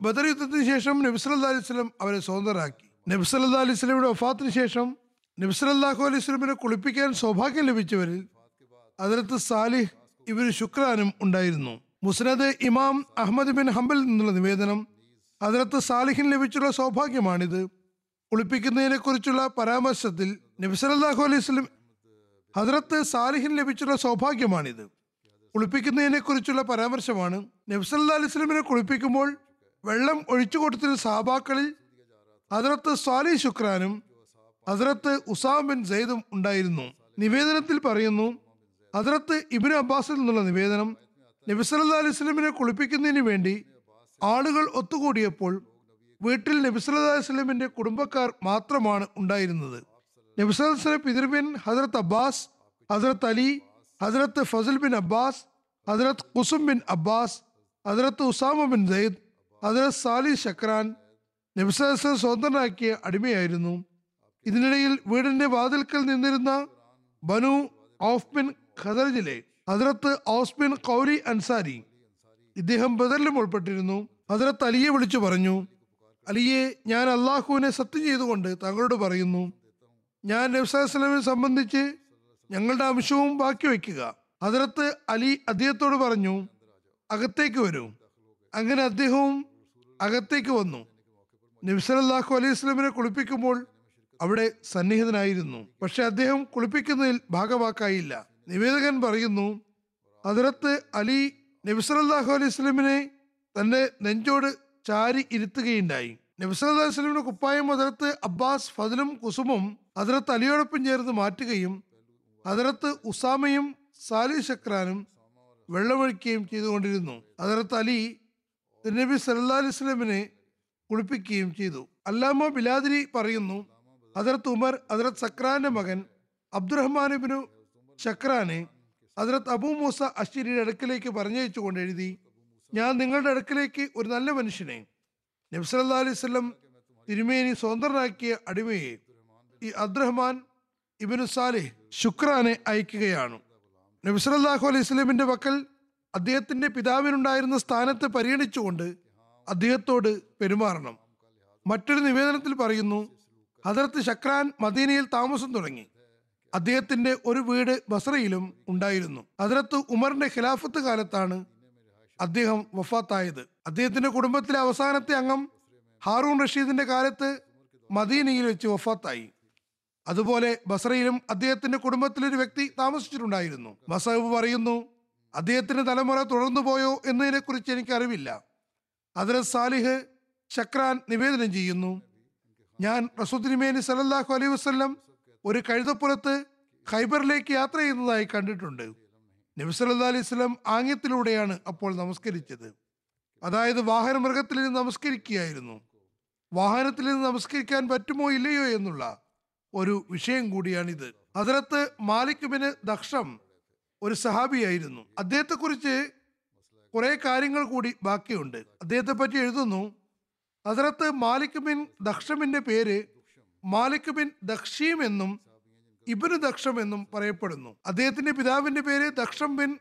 ബദർ- യുദ്ധത്തിന് ശേഷം നബി സല്ലല്ലാഹു അവരെ സ്വതന്ത്രരാക്കി. നബി അലിസ്ലമിയുടെ വഫാത്തിന് ശേഷം നബി സല്ലല്ലാഹു അലൈഹി സ്വലമിനെ കുളിപ്പിക്കാൻ സൗഭാഗ്യം ലഭിച്ചവരിൽ അതിലത്ത് സാലിഹ് ഇവർ ശുക്രാനും ഉണ്ടായിരുന്നു. മുസ്നദ് ഇമാം അഹമ്മദ് ബിൻ ഹംബൽ നിന്നുള്ള നിവേദനം അതിലത്ത് സാലിഹിന് ലഭിച്ചുള്ള സൗഭാഗ്യമാണിത്. കുളിപ്പിക്കുന്നതിനെ കുറിച്ചുള്ള പരാമർശത്തിൽ നബി സല്ലല്ലാഹു അലൈഹി സ്വലം ഹദ്രത്ത് സാലിഹിന് ലഭിച്ചുള്ള സൗഭാഗ്യമാണിത്. കുളിപ്പിക്കുന്നതിനെ കുറിച്ചുള്ള പരാമർശമാണ് നബ്സല്ലാസ്ലമിനെ കുളിപ്പിക്കുമ്പോൾ വെള്ളം ഒഴിച്ചു കൊടുത്തിരുന്ന സാബാക്കളിൽ അതിർത്ത് സ്വാലി ശുക്രാനും അതിർത്ത് ഉസാം ബിൻ സെയ്ദും ഉണ്ടായിരുന്നു. നിവേദനത്തിൽ പറയുന്നു അതിർത്ത് ഇബിൻ അബ്ബാസിൽ നിന്നുള്ള നിവേദനം നബിസ്വല്ലാ അലിസ്ലമിനെ കുളിപ്പിക്കുന്നതിന് വേണ്ടി ആളുകൾ ഒത്തുകൂടിയപ്പോൾ വീട്ടിൽ നബിസ്വല്ലാ അലിസ്ലമിന്റെ കുടുംബക്കാർ മാത്രമാണ് ഉണ്ടായിരുന്നത്. നബി പിതൃബിൻ Hazrat Abbas Hazrat Ali Hazrat Fazl bin Abbas Hazrat Qusam bin Abbas Hazrat Usama bin Zaid Hazrat Salih Shaqran നബ്സ സ്വതന്ത്രനാക്കിയ അടിമയായിരുന്നു. ഇതിനിടയിൽ വീടിന്റെ വാതിൽക്കൽ നിന്നിരുന്ന ബനു ഔഫ് ബിൻ ഖദർജിലെ ഹസ്രത്ത് ഔസ് ബിൻ കൗരി അൻസാരി ഇദ്ദേഹം ബദറിലും ഉൾപ്പെട്ടിരുന്നു. ഹസ്രത്ത് അലിയെ വിളിച്ചു പറഞ്ഞു അലിയെ ഞാൻ അള്ളാഹുവിനെ സത്യം ചെയ്തുകൊണ്ട് താങ്കളോട് പറയുന്നു ഞാൻ നബ്സാസ്ലമിനെ സംബന്ധിച്ച് ഞങ്ങളുടെ അംശവും ബാക്കി വയ്ക്കുക. ഹജറത്ത് അലി അദ്ദേഹത്തോട് പറഞ്ഞു അകത്തേക്ക് വരൂ. അങ്ങനെ അദ്ദേഹവും അകത്തേക്ക് വന്നു. നബ്സലല്ലാഹു അലൈഹി സ്വലമിനെ കുളിപ്പിക്കുമ്പോൾ അവിടെ സന്നിഹിതനായിരുന്നു. പക്ഷെ അദ്ദേഹം കുളിപ്പിക്കുന്നതിൽ ഭാഗമാക്കായില്ല നിവേദകൻ പറയുന്നു ഹദരത്ത് അലി നബ്സലല്ലാഹു അലൈഹി സ്വലമിനെ തന്റെ നെഞ്ചോട് ചാരി ഇരുത്തുകയുണ്ടായി. അലൈഹി വസ്ലമിന്റെ കുപ്പായം ഹദ്രത്ത് അബ്ബാസ് ഫതിലും കുസുമും ഹദ്രത്ത് അലിയോടൊപ്പം ചേർന്ന് മാറ്റുകയും ഹദ്രത്ത് ഉസാമയും സാലി ശക്രാനും വെള്ളമൊഴിക്കുകയും ചെയ്തുകൊണ്ടിരുന്നു. അതിരത്ത് അലി നബി സല്ലാ അലൈഹി സ്വലമിനെ കുളിപ്പിക്കുകയും ചെയ്തു. അല്ലാമ ബിലാദിരി പറയുന്നു അതിരത്ത് ഉമർ അതിരത്ത് സക്രാന്റെ മകൻ അബ്ദുറഹ്മാനിബിനു ചക്രാനെ അതിരത്ത് അബൂ മൂസ അശ്ശിരിയുടെ അടുക്കലേക്ക് പറഞ്ഞയച്ചുകൊണ്ട് എഴുതി ഞാൻ നിങ്ങളുടെ അടുക്കിലേക്ക് ഒരു നല്ല മനുഷ്യനെ നബ്സല്ലാ അലൈഹി സ്വലം തിരുമേനി സ്വതന്ത്രനാക്കിയ അടിമയെ ഈ അബ്ദുറഹ്മാൻ ഇബിനു സാലിഹ് ശുക്രാനെ അയക്കുകയാണ്. നബിസലല്ലാഹു അലൈഹി സ്വലമിന്റെ പക്കൽ അദ്ദേഹത്തിന്റെ പിതാവിനുണ്ടായിരുന്ന സ്ഥാനത്ത് പരിഗണിച്ചുകൊണ്ട് അദ്ദേഹത്തോട് പെരുമാറണം. മറ്റൊരു നിവേദനത്തിൽ പറയുന്നു ഹദരത്ത് ഷക്രാൻ മദീനയിൽ താമസം തുടങ്ങി. അദ്ദേഹത്തിന്റെ ഒരു വീട് ബസറയിലും ഉണ്ടായിരുന്നു. ഹദരത്ത് ഉമറിന്റെ ഖിലാഫത്ത് കാലത്താണ് അദ്ദേഹം വഫാത്തായത്. അദ്ദേഹത്തിന്റെ കുടുംബത്തിലെ അവസാനത്തെ അംഗം ഹാറൂൺ റഷീദിന്റെ കാലത്ത് മദീനയിൽ വെച്ച് വഫാത്തായി. അതുപോലെ ബസറയിലും അദ്ദേഹത്തിന്റെ കുടുംബത്തിലൊരു വ്യക്തി താമസിച്ചിട്ടുണ്ടായിരുന്നു. മസഹബ് പറയുന്നു അദ്ദേഹത്തിന്റെ തലമുറ തുടർന്നു പോയോ എന്നതിനെ കുറിച്ച് എനിക്ക് അറിവില്ല. ഹദ്രത് സാലിഹ് ചക്രാൻ നിവേദനം ചെയ്യുന്നു. ഞാൻ റസൂദ്ദിനിമേനി സലല്ലാഹു അലൈഹി വസല്ലം ഒരു കഴുതപ്പുറത്ത് ഖൈബറിലേക്ക് യാത്ര ചെയ്യുന്നതായി കണ്ടിട്ടുണ്ട്. നബി സല്ലാ അലൈഹി സ്വലം ആംഗ്യത്തിലൂടെയാണ് അപ്പോൾ നമസ്കരിച്ചത്. അതായത് വാഹന മൃഗത്തിൽ നിന്ന് നമസ്കരിക്കുകയായിരുന്നു. വാഹനത്തിൽ നിന്ന് നമസ്കരിക്കാൻ പറ്റുമോ ഇല്ലയോ എന്നുള്ള ഒരു വിഷയം കൂടിയാണിത്. അതിനകത്ത് മാലിക്കുബിന് ദക്ഷം ഒരു സഹാബിയായിരുന്നു. അദ്ദേഹത്തെക്കുറിച്ച് കുറെ കാര്യങ്ങൾ കൂടി ബാക്കിയുണ്ട്. അദ്ദേഹത്തെ പറ്റി എഴുതുന്നു. അതിനകത്ത് മാലിക് ബിൻ ദക്ഷമിന്റെ പേര് മാലിക് ബിൻ ദക്ഷീം എന്നും ഇബിന് ദക്ഷം എന്നും പറയപ്പെടുന്നു. അദ്ദേഹത്തിന്റെ പിതാവിന്റെ പേര് ദക്ഷം ബിൻ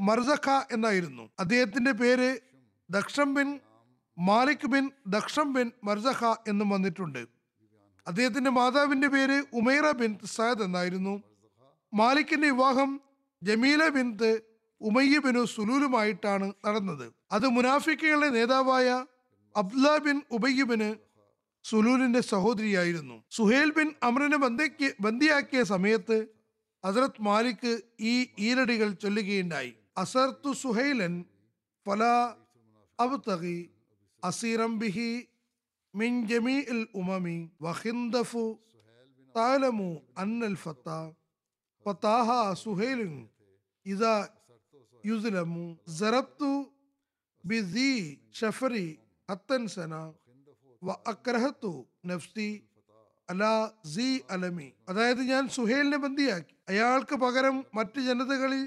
മർസഖ എന്നായിരുന്നു. അദ്ദേഹത്തിന്റെ പേര് Dukhshum bin Malik bin Dukhshum bin Marsakha എന്നും വന്നിട്ടുണ്ട്. അദ്ദേഹത്തിന്റെ മാതാവിന്റെ പേര് ഉമൈറ ബിൻ സയദ് എന്നായിരുന്നു. മാലിക്കിന്റെ വിവാഹം ജമീല ബിൻത്ത് ഉമയ്യ ബിനു സുലൂലുമായിട്ടാണ് നടന്നത്. അത് മുനാഫിക്കുകളുടെ നേതാവായ അബ്ദുല ബിൻ ഉബയ്യബിന് സുലൂലിന്റെ സഹോദരിയായിരുന്നു. സുഹേൽ ബിൻ അമറിനെ ബന്ധിക്ക് ബന്ദിയാക്കിയ സമയത്ത് ഹസരത് മാലിക് ഈ ഈരടികൾ ചൊല്ലുകയുണ്ടായി. അസർത്തു സുഹൈലൻ ഫല അബ്തഗി അസീറം ബിഹി മിൻ جميع ഉമമി وخندف تعلم അന്നൽ ഫത്ത ഫതാഹ سهيل ഇദാ യുസ്ലമു ضربت بذي شفري ഹത്തൻ واكرهت نفسي الا നഫ്സി അലാ സി അലമി. അതായത് ഞാൻ സുഹേലിനെ ബന്ദിയാക്കി. അയാൾക്ക് പകരം മറ്റു ജനതകളിൽ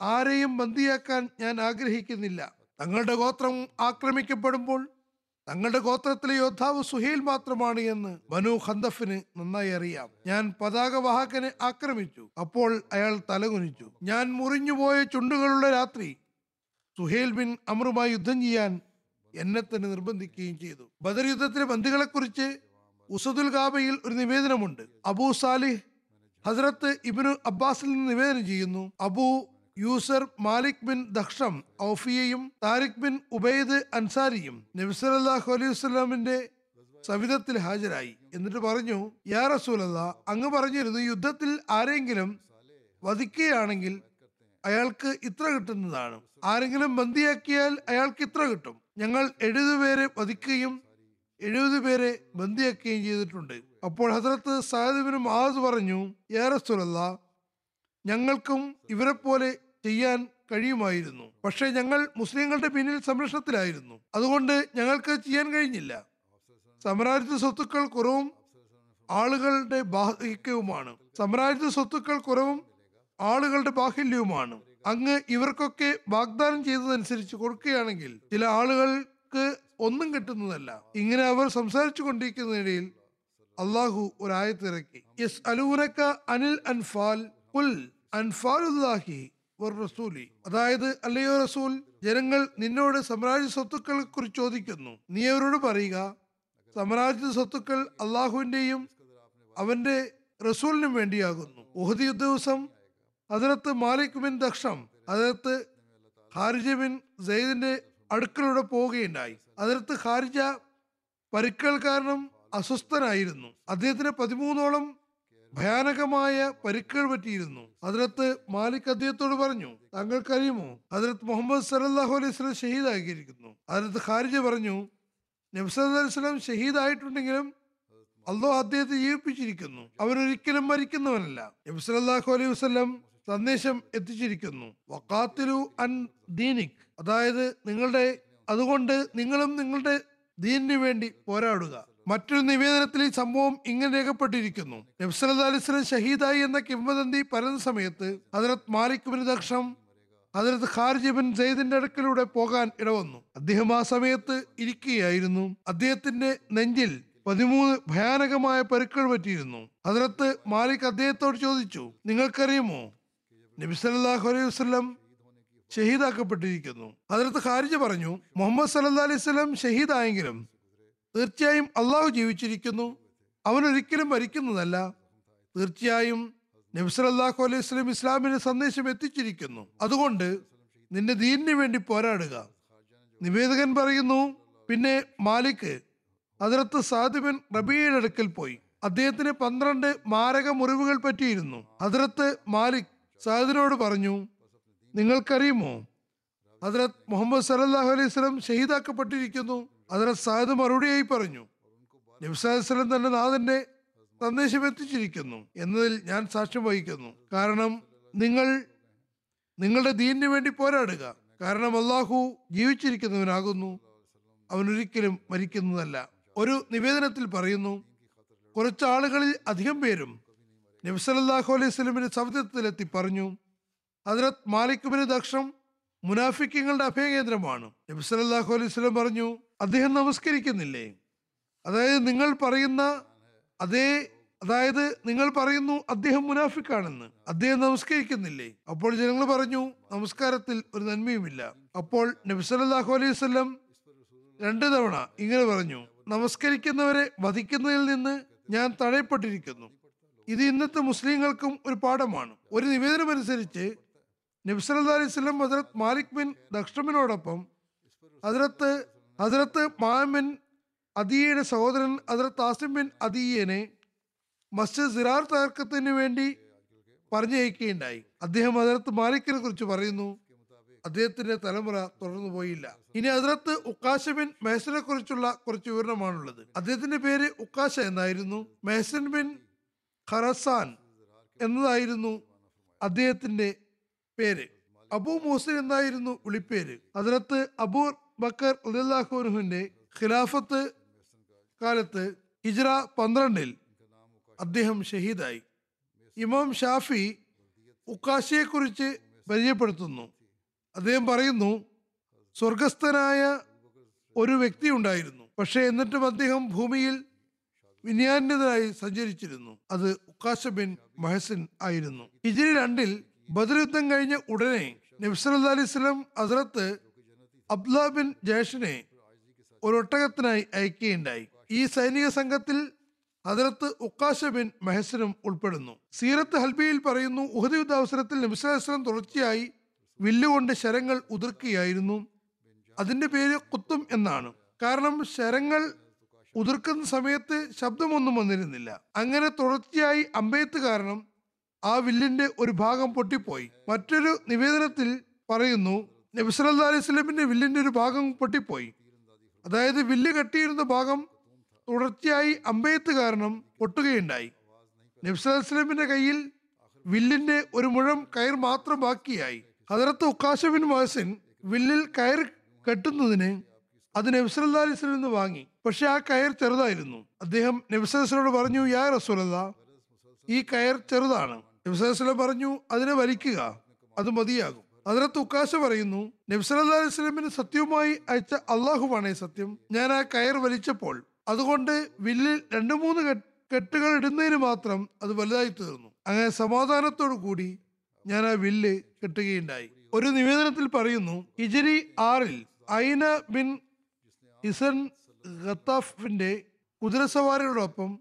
ആരെയും ബന്ദിയാക്കാൻ ഞാൻ ആഗ്രഹിക്കുന്നില്ല. തങ്ങളുടെ ഗോത്രം ആക്രമിക്കപ്പെടുമ്പോൾ തങ്ങളുടെ ഗോത്രത്തിലെ യോദ്ധാവ് സുഹേൽ മാത്രമാണ് എന്ന് ബനു ഹന്തഫിന് നന്നായി അറിയാം. ഞാൻ പതാകവാഹകനെ ആക്രമിച്ചു. അപ്പോൾ അയാൾ തലകുനിച്ചു. ഞാൻ മുറിഞ്ഞുപോയ ചുണ്ടുകളുള്ള രാത്രി സുഹേൽ ബിൻ അമറുമായി യുദ്ധം ചെയ്യാൻ എന്നെ തന്നെ നിർബന്ധിക്കുകയും ചെയ്തു. ബദർ യുദ്ധത്തിലെ ബന്ദികളെക്കുറിച്ച് ഉസദുൽ ഗാബയിൽ ഒരു നിവേദനമുണ്ട്. അബൂ സാലിഹ് ഹസ്രത്ത് ഇബിനു അബ്ബാസിൽ നിന്ന് നിവേദനം ചെയ്യുന്നു. Abu Yusr Malik bin Dukhshum ഔഫിയയും Tariq bin Ubaid അൻസാരിയും നബിസലാഹു അലൈഹി വസ്ലാമിന്റെ സവിധത്തിൽ ഹാജരായി. എന്നിട്ട് പറഞ്ഞു യാ റസൂലല്ല അങ്ങ് പറഞ്ഞിരുന്നു യുദ്ധത്തിൽ ആരെങ്കിലും വധിക്കുകയാണെങ്കിൽ അയാൾക്ക് ഇത്ര കിട്ടുന്നതാണ്. ആരെങ്കിലും ബന്ദിയാക്കിയാൽ അയാൾക്ക് ഇത്ര കിട്ടും. ഞങ്ങൾ എഴുപത് പേരെ വധിക്കുകയും എഴുപത് പേരെ ബന്ദിയാക്കുകയും ചെയ്തിട്ടുണ്ട്. അപ്പോൾ ഹസരത്ത് സാഹിബിനും ആദ് പറഞ്ഞു യാ റസൂലല്ല ഞങ്ങൾക്കും ഇവരെ പോലെ ചെയ്യാൻ കഴിയുമായിരുന്നു. പക്ഷേ ഞങ്ങൾ മുസ്ലിങ്ങളുടെ പിന്നിൽ സംരക്ഷണത്തിലായിരുന്നു. അതുകൊണ്ട് ഞങ്ങൾക്ക് ചെയ്യാൻ കഴിഞ്ഞില്ല. സമരാജിത സ്വത്തുക്കൾ കുറവും ആളുകളുടെ ബാഹിക്യവുമാണ് സമരാജിത സ്വത്തുക്കൾ കുറവും ആളുകളുടെ ബാഹുല്യവുമാണ് അങ്ങ് ഇവർക്കൊക്കെ വാഗ്ദാനം ചെയ്തതനുസരിച്ച് കൊടുക്കുകയാണെങ്കിൽ ചില ആളുകൾക്ക് ഒന്നും കിട്ടുന്നതല്ല. ഇങ്ങനെ അവർ സംസാരിച്ചു കൊണ്ടിരിക്കുന്നതിനിടയിൽ അള്ളാഹു ഒരായത്തിറക്കി യെസ് അലൂനക്ക അനിൽ അൻഫാൽ കുൽ അൻഫാലുല്ലാഹി റസൂലി. അതായത് അല്ലയോ റസൂൽ ജനങ്ങൾ നിന്നോട് സാമ്രാജ്യ സ്വത്തുക്കളെ കുറിച്ച് ചോദിക്കുന്നു. നീ അവരോട് പറയുക സാമ്രാജ്യ സ്വത്തുക്കൾ അള്ളാഹുവിന്റെയും അവന്റെ റസൂലിനും വേണ്ടിയാകുന്നു. ഉഹദി ദിവസം അതിനകത്ത് മാലിക് ബിൻ ദക്ഷം അതിനകത്ത് ഹാരിജ ബിൻ സെയ്ദിന്റെ അടുക്കളൂടെ പോവുകയുണ്ടായി. അതിനകത്ത് ഹാരിജ പരുക്കൾ കാരണം അസ്വസ്ഥനായിരുന്നു. അദ്ദേഹത്തിന് പതിമൂന്നോളം ഭയാനകമായ പരിക്കുകൾ പറ്റിയിരുന്നു. അതിലത്ത് മാലിക് അദ്ദേഹത്തോട് പറഞ്ഞു താങ്കൾക്കറിയുമോ? അതിലത്ത് മുഹമ്മദ് സലല്ലാഹു അലൈഹി സ്വലം ഷഹീദാക്കിയിരിക്കുന്നു അതിലത്ത് ഖാരിജ പറഞ്ഞു അലൈഹി സ്വലം ഷഹീദായിട്ടുണ്ടെങ്കിലും അള്ളാഹു അദ്ദേഹത്തെ ജീവിപ്പിച്ചിരിക്കുന്നു. അവരൊരിക്കലും മരിക്കുന്നവനല്ല. നബ്സലാഹു അലൈഹി വസ്ലം സന്ദേശം എത്തിച്ചിരിക്കുന്നു. വക്കാത്തിലു അൻ ദീനിക്. അതായത് നിങ്ങളുടെ അതുകൊണ്ട് നിങ്ങളും നിങ്ങളുടെ ദീനിന് വേണ്ടി പോരാടുക. മറ്റൊരു നിവേദനത്തിൽ ഈ സംഭവം ഇങ്ങനെ രേഖപ്പെട്ടിരിക്കുന്നു. നബ്സലിസ്ലം ഷഹീദായി എന്ന കിംവദന്തി പരന്ന സമയത്ത് മാലിക് ബിൻ ദക്ഷം ഹജറത് ഖാർജിബിൻ ബിൻ സെയ്ദിന്റെ അടുക്കലൂടെ പോകാൻ ഇടവന്നു. അദ്ദേഹം ആ സമയത്ത് ഇരിക്കുകയായിരുന്നു. അദ്ദേഹത്തിന്റെ നെഞ്ചിൽ പതിമൂന്ന് ഭയാനകമായ പരുക്കൾ പറ്റിയിരുന്നു. ഹജറത്ത് മാലിക് അദ്ദേഹത്തോട് ചോദിച്ചു നിങ്ങൾക്കറിയുമോ? നബി സല്ലല്ലാഹു അലൈഹി വസ്ലം ഷഹീദാക്കപ്പെട്ടിരിക്കുന്നു. അതിനകത്ത് ഖാരിജ പറഞ്ഞു മുഹമ്മദ് സല്ലാ അലൈഹി സ്വലം ഷഹീദായെങ്കിലും തീർച്ചയായും അള്ളാഹു ജീവിച്ചിരിക്കുന്നു. അവൻ ഒരിക്കലും മരിക്കുന്നതല്ല. തീർച്ചയായും നബി അള്ളാഹു അലൈഹി വസല്ലം ഇസ്ലാമിന് സന്ദേശം എത്തിച്ചിരിക്കുന്നു. അതുകൊണ്ട് നിന്റെ ദീനിന് വേണ്ടി പോരാടുക. നിവേദകൻ പറയുന്നു പിന്നെ മാലിക് അതിർത്ത് സാദിബിൻ റബിയുടെ അടുക്കൽ പോയി. അദ്ദേഹത്തിന് പന്ത്രണ്ട് മാരക മുറിവുകൾ പറ്റിയിരുന്നു. അതിർത്ത് മാലിക് സാദിനോട് പറഞ്ഞു നിങ്ങൾക്കറിയുമോ? ഹജറത് മുഹമ്മദ് സല്ലല്ലാഹു അലൈഹി സ്വലം ഷഹീദാക്കപ്പെട്ടിരിക്കുന്നു. ഹജറത് സാദ് മറുപടിയായി പറഞ്ഞു നബ്സാസ്ലം തന്നെ നാഥന്റെ സന്ദേശം എത്തിച്ചിരിക്കുന്നു എന്നതിൽ ഞാൻ സാക്ഷ്യം വഹിക്കുന്നു. കാരണം നിങ്ങൾ നിങ്ങളുടെ ദീനിനു വേണ്ടി പോരാടുക. കാരണം അള്ളാഹു ജീവിച്ചിരിക്കുന്നവനാകുന്നു. അവനൊരിക്കലും മരിക്കുന്നതല്ല. ഒരു നിവേദനത്തിൽ പറയുന്നു കുറച്ച് ആളുകളിൽ അധികം പേരും നബ്സലല്ലാഹു അലൈഹി സ്വലമിന്റെ സമുദ്രത്തിലെത്തി പറഞ്ഞു ഹജറത് മാലിക്കുബിന് ദക്ഷം മുനാഫിക്കങ്ങളുടെ അഭയകേന്ദ്രമാണ്. നബ്സലല്ലാഹു അലൈഹി സ്വലം പറഞ്ഞു അദ്ദേഹം നമസ്കരിക്കുന്നില്ലേ? അതായത് നിങ്ങൾ പറയുന്ന അതേ അതായത് നിങ്ങൾ പറയുന്നു അദ്ദേഹം മുനാഫിക്കാണെന്ന്. അദ്ദേഹം നമസ്കരിക്കുന്നില്ലേ? അപ്പോൾ ജനങ്ങൾ പറഞ്ഞു നമസ്കാരത്തിൽ ഒരു നന്മയുമില്ല. അപ്പോൾ നബിസലാഹു അലൈഹി വസല്ലം രണ്ടു തവണ ഇങ്ങനെ പറഞ്ഞു നമസ്കരിക്കുന്നവരെ വധിക്കുന്നതിൽ നിന്ന് ഞാൻ തടയപ്പെട്ടിരിക്കുന്നു. ഇത് ഇന്നത്തെ മുസ്ലിങ്ങൾക്കും ഒരു പാഠമാണ്. ഒരു നിവേദനമനുസരിച്ച് നബ്സല്ലാ അലൈഹി സ്വലം ഹസരത് മാലിക് ബിൻ ദക്ഷമിനോടൊപ്പം ഹസരത്ത് ഹസരത്ത് മാമിൻ അദിയയുടെ സഹോദരൻ ഹസരത്ത് ആസിം ബിൻ അദിയനെ മസ്ജിദ് സിറാർ തകർക്കത്തിന് വേണ്ടി പറഞ്ഞയക്കുകയുണ്ടായി. അദ്ദേഹം ഹസരത്ത് മാലിക്കിനെ കുറിച്ച് പറയുന്നു. അദ്ദേഹത്തിന്റെ തലമുറ തുടർന്നു പോയില്ല. ഇനി ഹസരത്ത് ഉക്കാശ ബിൻ മെഹസനെ കുറിച്ചുള്ള കുറച്ച് വിവരണമാണുള്ളത്. അദ്ദേഹത്തിന്റെ പേര് ഉക്കാശ എന്നായിരുന്നു. മെഹസൻ ബിൻ ഖറസാൻ എന്നതായിരുന്നു അദ്ദേഹത്തിന്റെ പേര്. അബു മൂസൻ എന്നായിരുന്നു വിളിപ്പേര്. അതിനകത്ത് അബൂ ബക്കർ ഉദാഹുനുവിന്റെ ഖിലാഫത്ത് കാലത്ത് ഹിജ്ര പന്ത്രണ്ടിൽ അദ്ദേഹം ഷഹീദായി. ഇമാം ഷാഫി ഉക്കാശയെ കുറിച്ച് പരിചയപ്പെടുത്തുന്നു. അദ്ദേഹം പറയുന്നു സ്വർഗസ്ഥനായ ഒരു വ്യക്തി ഉണ്ടായിരുന്നു. പക്ഷെ എന്നിട്ടും അദ്ദേഹം ഭൂമിയിൽ വിന്യാന്യതനായി സഞ്ചരിച്ചിരുന്നു. അത് ഉക്കാശ ബിൻ മഹസിൻ ആയിരുന്നു. ഹിജിരി രണ്ടിൽ ബദർ യുദ്ധം കഴിഞ്ഞ ഉടനെ നബ്സല്ലാ അലൈഹി സ്വലം ഹസരത്ത് അബ്ദുല്ല ബിൻ ജേഷനെ ഒരു ഒട്ടകത്തിനായി അയക്കുകയുണ്ടായി. ഈ സൈനിക സംഘത്തിൽ ഹദരത്ത് ഉക്കാശ ബിൻ മെഹസനും ഉൾപ്പെടുന്നു. സീറത്ത് ഹൽബിയിൽ പറയുന്നു ഉഹദ് യുദ്ധ അവസരത്തിൽ നബിസ്വലം തുടർച്ചയായി വില്ലുകൊണ്ട് ശരങ്ങൾ ഉതിർക്കുകയായിരുന്നു. അതിന്റെ പേര് കുത്തും എന്നാണ്. കാരണം ശരങ്ങൾ ഉതിർക്കുന്ന സമയത്ത് ശബ്ദമൊന്നും വന്നിരുന്നില്ല. അങ്ങനെ തുടർച്ചയായി അമ്പയത്ത് കാരണം ആ വില്ലിന്റെ ഒരു ഭാഗം പൊട്ടിപ്പോയി. മറ്റൊരു നിവേദനത്തിൽ പറയുന്നു നബിസല്ലാ അലൈഹി സ്വലമിന്റെ വില്ലിന്റെ ഒരു ഭാഗം പൊട്ടിപ്പോയി. അതായത് വില്ല് കെട്ടിയിരുന്ന ഭാഗം തുടർച്ചയായി അമ്പയത്ത് കാരണം പൊട്ടുകയുണ്ടായി. നബ്സലമിന്റെ കയ്യിൽ വില്ലിന്റെ ഒരു മുഴം കയർ മാത്രം ബാക്കിയായി. ഹദരത്ത് ഉക്കാശബിൻ മഹസിൻ വില്ലിൽ കയർ കെട്ടുന്നതിന് അത് അലൈഹി നിന്ന് വാങ്ങി. പക്ഷെ ആ കയർ ചെറുതായിരുന്നു. അദ്ദേഹം നബ്സലോട് പറഞ്ഞു യാ റസൂലല്ല ഈ കയർ ചെറുതാണ്. നബ്സലം പറഞ്ഞു അതിനെ വലിക്കുക അത് മതിയാകും. അതിനകത്ത് ഉക്കാശ പറയുന്നു നബ്സല്ലാ അലൈഹി സ്വലമിന് സത്യവുമായി അയച്ച അള്ളാഹുവാണേ സത്യം. ഞാൻ ആ കയർ വലിച്ചപ്പോൾ അതുകൊണ്ട് വില്ലിൽ രണ്ടു മൂന്ന് കെട്ടുകൾ ഇടുന്നതിന് മാത്രം അത് വലുതായി തീർന്നു. അങ്ങനെ സമാധാനത്തോടു കൂടി ഞാൻ ആ വില്ല് കെട്ടുകയുണ്ടായി. ഒരു നിവേദനത്തിൽ പറയുന്നു ഹിജരി ആറിൽ ഐന ബിൻ ഇസൻ ഖത്താഫിന്റെ കുതിരസവാരിയോടൊപ്പം